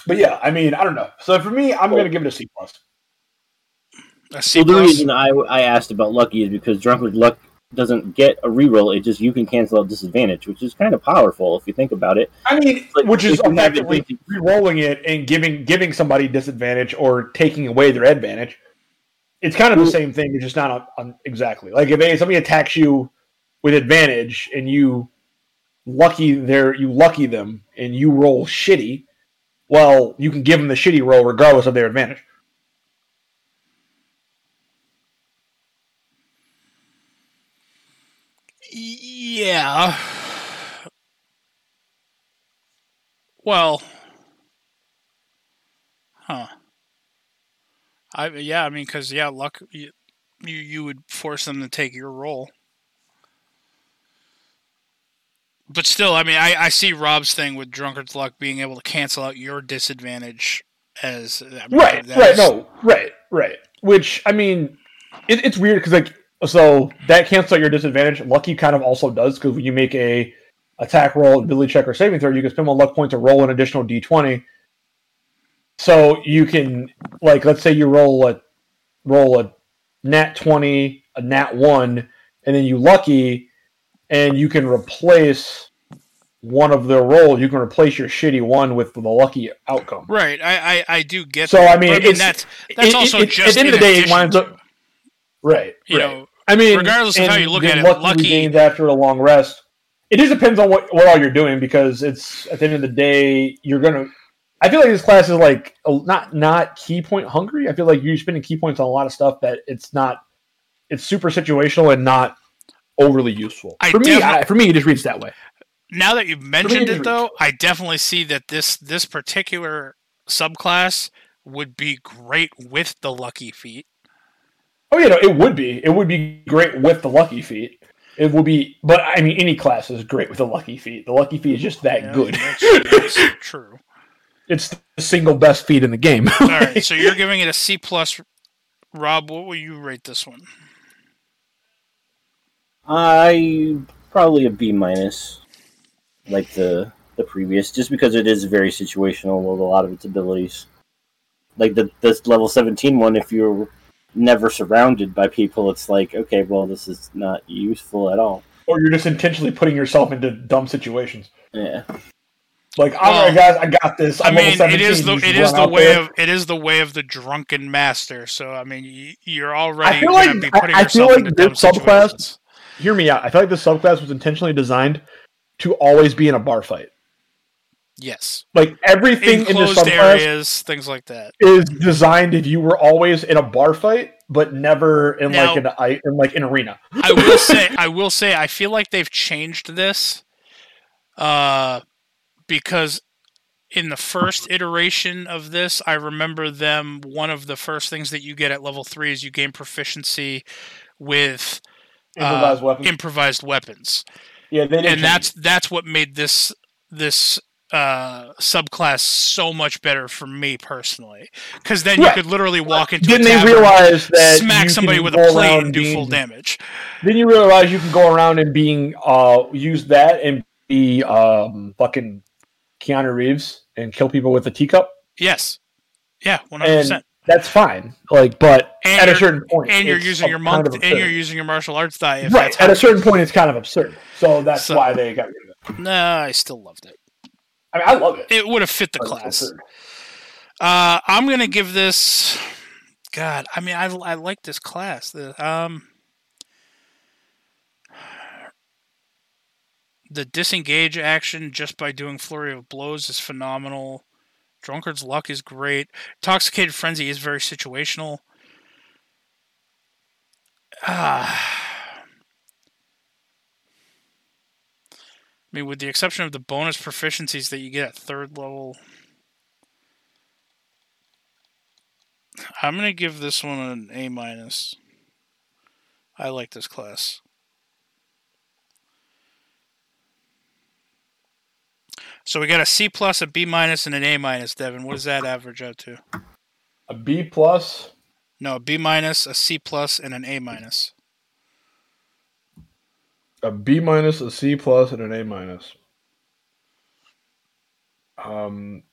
but yeah, I mean, I don't know. So for me, I'm gonna give it a C plus. A C Well, the reason I, I asked about Lucky is because Drunkard Luck doesn't get a reroll. It just you can cancel out disadvantage, which is kind of powerful if you think about it. I mean, Like, which is if you effectively it- re-rolling it and giving giving somebody disadvantage or taking away their advantage. It's kind of the same thing. It's just not on, on exactly like if they- somebody attacks you with advantage and you lucky there you lucky them and you roll shitty. Well, you can give them the shitty roll regardless of their advantage. Yeah. Well. Huh. I yeah, I mean, because yeah, luck. You, you you would force them to take your role. But still, I mean, I, I see Rob's thing with drunkard's luck being able to cancel out your disadvantage as I mean, right that right no right right which i mean it, it's weird because like so that cancels out your disadvantage. Lucky kind of also does because when you make a attack roll ability check or saving throw you can spend one luck point to roll an additional d20 so you can like let's say you roll a roll a nat 20 a nat 1 and then you lucky and you can replace one of the rolls. You can replace your shitty one with the lucky outcome. Right, I, I, I do get. So, that, I mean, but it's- that's that's it- also it- just at the end of the day, it winds up right. you right. know, I mean, regardless of how you look then at it, lucky lucky- gains after a long rest. It just depends on what, what all you're doing because it's at the end of the day you're gonna. I feel like this class is like a- not not ki point hungry. I feel like you're spending ki points on a lot of stuff that it's not. It's super situational and not overly useful. I for me, I, for me, it just reads that way. now that you've mentioned it's it though, I definitely see that this this particular subclass would be great with the lucky feat. Oh yeah, no, it would be. It would be great with the lucky feet. It would be, but I mean, any class is great with the lucky feet. The lucky feet is just that Yeah, good. That's, that's (laughs) true. it's the single best feat in the game. All right, so (laughs) you're giving it a C plus. Rob, what will you rate this one? I probably a B minus, like the the previous, just because it is very situational with a lot of its abilities. Like the this level 17 one, if you're never surrounded by people, it's like okay, well, this is not useful at all. or you're just intentionally putting yourself into dumb situations. Yeah, Like, all Well, right, guys, I got this. I I'm level mean, it 17. the it is the way there. of it is the way of the drunken master. So I mean, you're already I already feel like- be I- putting I feel like this subclass- situations. Hear me out. I feel like the subclass was intentionally designed to always be in a bar fight. Yes, Like everything in the enclosed areas, things like that. is designed if you were always in a bar fight, but never in Now- like an I- in like an arena. I will say, (laughs) I will say, I feel like they've changed this, uh, because in the first iteration of this, I remember them. One of the first things that you get at level three is you gain proficiency with Improvised uh, weapons. improvised weapons, yeah, and change that's that's what made this this uh subclass so much better for me personally because then you could literally walk into Didn't a they realize that smack somebody with a plate and do being- full damage Then you realize you can go around and being uh use that and be um fucking Keanu Reeves and kill people with a teacup, Yes. Yeah, one hundred and percent. that's fine. Like, but And at a certain point, And you're using your kind monk, of and you're using your martial arts die. Right. that's At a certain point, it's kind of absurd. So that's So- why they got rid of it. Nah, I still loved it. I mean, I love it. It would have fit the class. absurd. Uh, I'm gonna give this. God, I mean, I I like this class. The um. The disengage action just by doing flurry of blows is phenomenal. Drunkard's luck is great. Intoxicated frenzy is very situational. Ah. I mean, with the exception of the bonus proficiencies that you get at third level. I'm going to give this one an A minus. I like this class. So we got a C plus, a B minus, and an A minus, Devin. What does that average out to? A B plus? No, a B minus, a C plus, and an A minus a B minus, a C plus, and an A minus. Um,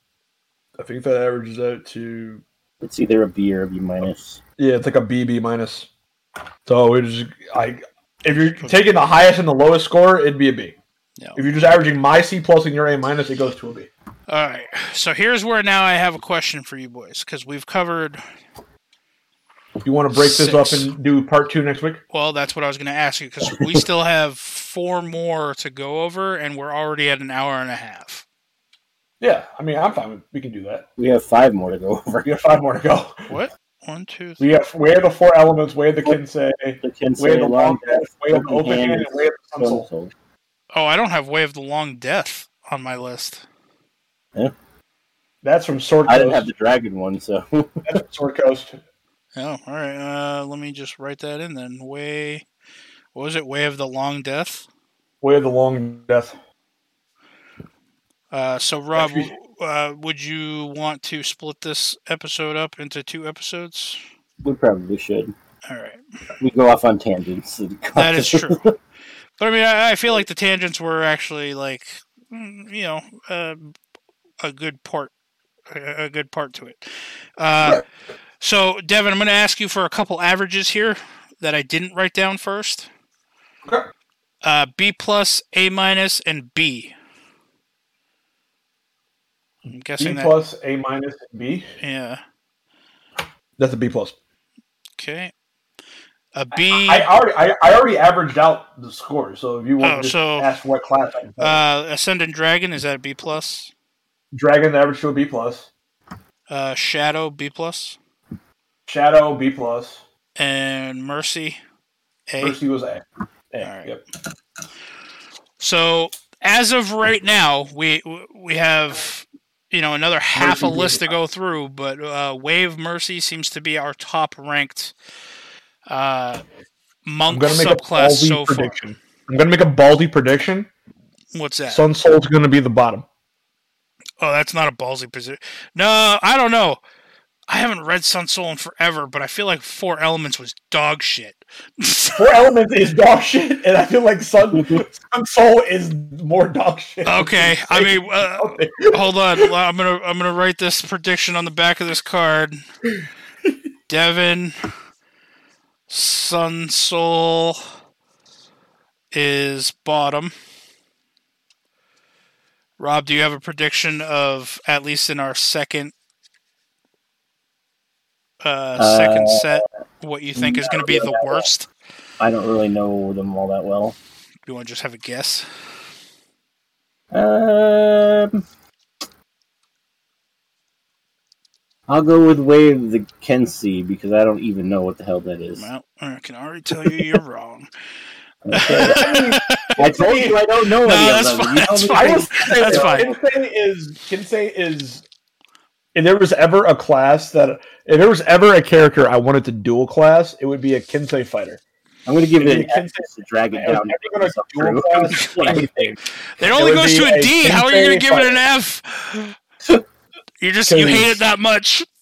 I think that averages out to It's either a B or a B minus. yeah, it's like a B B minus. So we just I if you're taking the highest and the lowest score, it'd be a B. Yeah. If you're just averaging my C plus and your A minus, it goes to a B. All right. So here's where now I have a question for you boys because we've covered. If you want to break this up and do part two next week? Well, that's what I was going to ask you because we still have four more to go over, and we're already at an hour and a half. Yeah, I mean, I'm fine. With, we can do that. We have five more to go over. We have five more to go. What? One, two, three. We have we have the four elements. We have the Kensei. The We Kensei, have the long long death. We have the open hand. And we have the sun soul. Soul. Oh, I don't have Way of the Long Death on my list. Yeah, that's from Sword I didn't have the dragon one, so That's from Sword Coast. Oh, all right. Uh, let me just write that in then. Way. What was it? Way of the Long Death. Way of the long death. Uh, so Rob, Actually- w- uh, would you want to split this episode up into two episodes? we probably should. All right. We go off on tangents. (laughs) That is true. (laughs) But I mean, I, I feel like the tangents were actually like, mm, you know, uh, a good part, a a good part to it. Uh, so, Devin, I'm going to ask you for a couple averages here that I didn't write down first. Okay. Uh, B plus, A minus, and B. I'm guessing B that. plus, A minus, B. Yeah. That's a B plus. Okay. A B. I already I, I already averaged out the score. So if you want Oh, to just so- ask what class I uh, Ascendant Dragon is that a B plus? Dragon averaged to a B plus. Uh, Shadow B plus, Shadow B plus. and Mercy A. Mercy was A. A. Yep. So as of right now, we we have you know another half a list to go through, but uh, Way of Mercy seems to be our top ranked uh, monk subclass so far. prediction. I'm gonna make a ballsy prediction. What's that? Sun Soul's gonna be the bottom. oh, that's not a ballsy position. No, I don't know. I haven't read Sun Soul in forever, but I feel like Four Elements was dog shit. (laughs) Four Elements is dog shit, and I feel like Sun, (laughs) Sun Soul is more dog shit. okay, I mean, uh, (laughs) hold on. I'm gonna I'm gonna write this prediction on the back of this card. Devin, Sun Soul is bottom. Rob, do you have a prediction of at least in our second uh, second Uh, set what you think is going to be the worst? I don't really know them all that well. You want to just have a guess? Um, I'll go with Way of the Kensei because I don't even know what the hell that is. Well, I can already tell you you're wrong. Okay. I told you I don't know (laughs) No, any that's of them. fine, You that's me- fine. I will That's fine. Kensei is Kensei is. If there was ever a class that, if there was ever a character I wanted to dual class, it would be a Kensei fighter. I'm going to give it an Kensei- X to drag it down. you're gonna (laughs) dual class anything, It only would goes to a a D. How are you going to Kensei give it an F? You just you hate it that much. (laughs)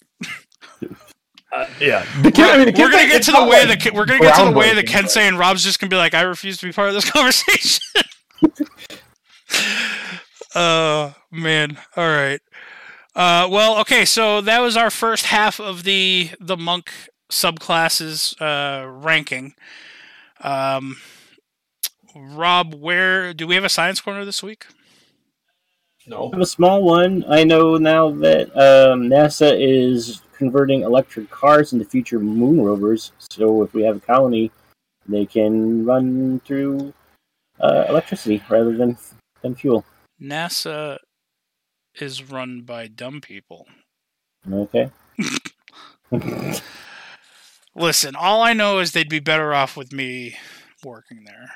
Uh, yeah. The Ken- I mean, the we're gonna get to the way like the we're gonna get to the way the groundbreaking, Kensei and Rob's just gonna be like, I refuse to be part of this (laughs) conversation. Oh man. All right. Uh, well, okay. So that was our first half of the the monk subclasses uh, ranking. Um, Rob, where do we have a science corner this week? No. I have a small one. I know now that um, NASA is converting electric cars into future moon rovers. So if we have a colony, they can run through uh, electricity rather than than fuel. NASA is run by dumb people. Okay. (laughs) Listen, all I know is they'd be better off with me working there.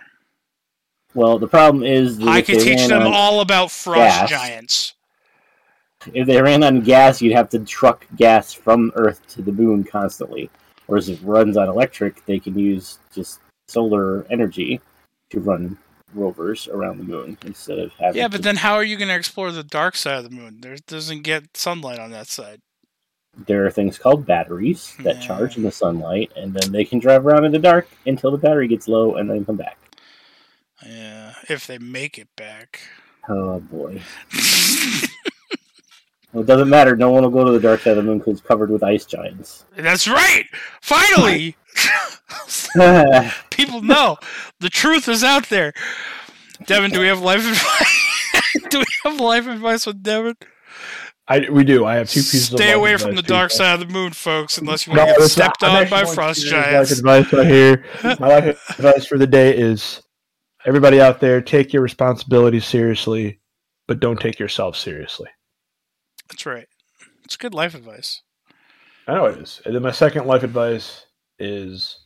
well, the problem is I could teach them all about frost gas. giants. If they ran on gas, you'd have to truck gas from Earth to the moon constantly. Whereas if it runs on electric, they can use just solar energy to run rovers around the moon instead of having. Yeah, to- but then how are you going to explore the dark side of the moon? There doesn't get sunlight on that side. there are things called batteries that Yeah. charge in the sunlight, and then they can drive around in the dark until the battery gets low, and then come back. Yeah, if they make it back. Oh boy! (laughs) Well, it doesn't matter. No one will go to the dark side of the moon because it's covered with ice giants. That's right. Finally, (laughs) (laughs) people know the truth is out there. Devin, do we have life advice? (laughs) do we have life advice with Devin? I we do. I have two pieces. of Stay life away from the dark side of the moon, folks, unless you No, want to get it's not. stepped on by frost you Life advice right here. (laughs) My life advice for the day is: everybody out there, take your responsibilities seriously, but don't take yourself seriously. That's right. It's good life advice. I know it is. And then my second life advice is: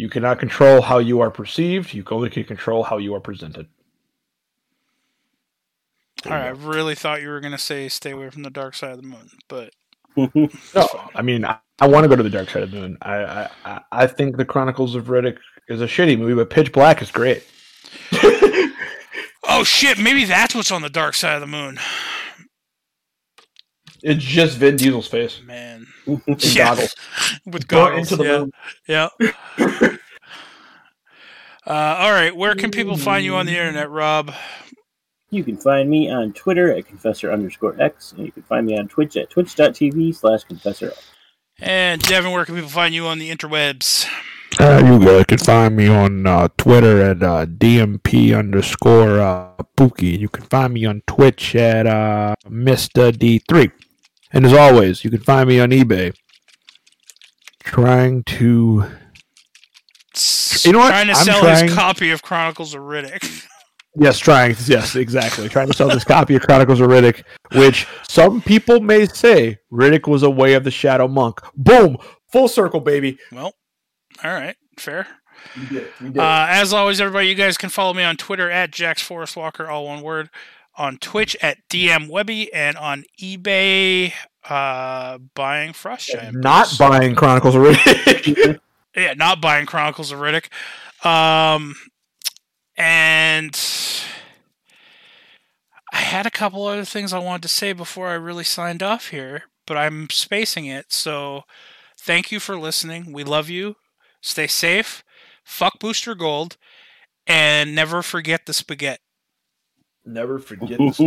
you cannot control how you are perceived. You only can control how you are presented. All right, I really thought you were going to say stay away from the dark side of the moon, but (laughs) No, I mean, I, I want to go to the dark side of the moon. I, I, I- I think the Chronicles of Riddick is a shitty movie, but Pitch Black is great. (laughs) oh shit, maybe that's what's on the dark side of the moon. It's just Vin Diesel's face Man, in (laughs) Yeah. goggles. (laughs) with goggles. into the yeah. moon. Yeah. (laughs) Uh, all right, where can people find you on the internet, Rob? You can find me on Twitter at confessor underscore x, and you can find me on Twitch at twitch.tv slash confessor. And Devin, where can people find you on the interwebs? Uh, you guys can find me on uh, Twitter at uh, DMP underscore uh, Pookie. You can find me on Twitch at uh, Mr. D3. And as always, you can find me on eBay trying to. You know what? Trying to I'm sell trying- his copy of Chronicles of Riddick. Yes, trying. Yes, exactly. Trying to sell this copy of Chronicles of Riddick, which some people may say Riddick was a way of the Shadow Monk. Boom! Full circle, baby. Well, all right, fair. We did. it. We did. Uh, as always, everybody, you guys can follow me on Twitter at Jax Forest Walker, all one word. On Twitch at DM Webby and on eBay, uh, buying Frost Giant. Not buying Chronicles of Riddick. (laughs) yeah, not buying Chronicles of Riddick. Um, and I had a couple other things I wanted to say before I really signed off here, but I'm spacing it. So thank you for listening. We love you. Stay safe. Fuck Booster Gold. And never forget the spaghetti. Never forget (laughs) this.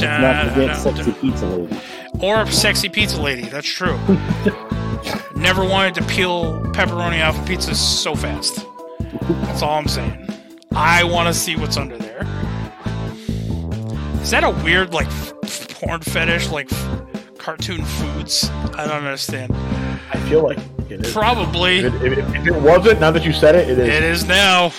Not forget sexy pizza lady. Or a sexy pizza lady. That's true. (laughs) Never wanted to peel pepperoni off a pizza so fast. That's all I'm saying. I want to see what's under there. Is that a weird, like, f- porn fetish, like f- cartoon foods? I don't understand. I feel like it is. Probably. If it, if, if it wasn't, now that you said it, it is. It is now.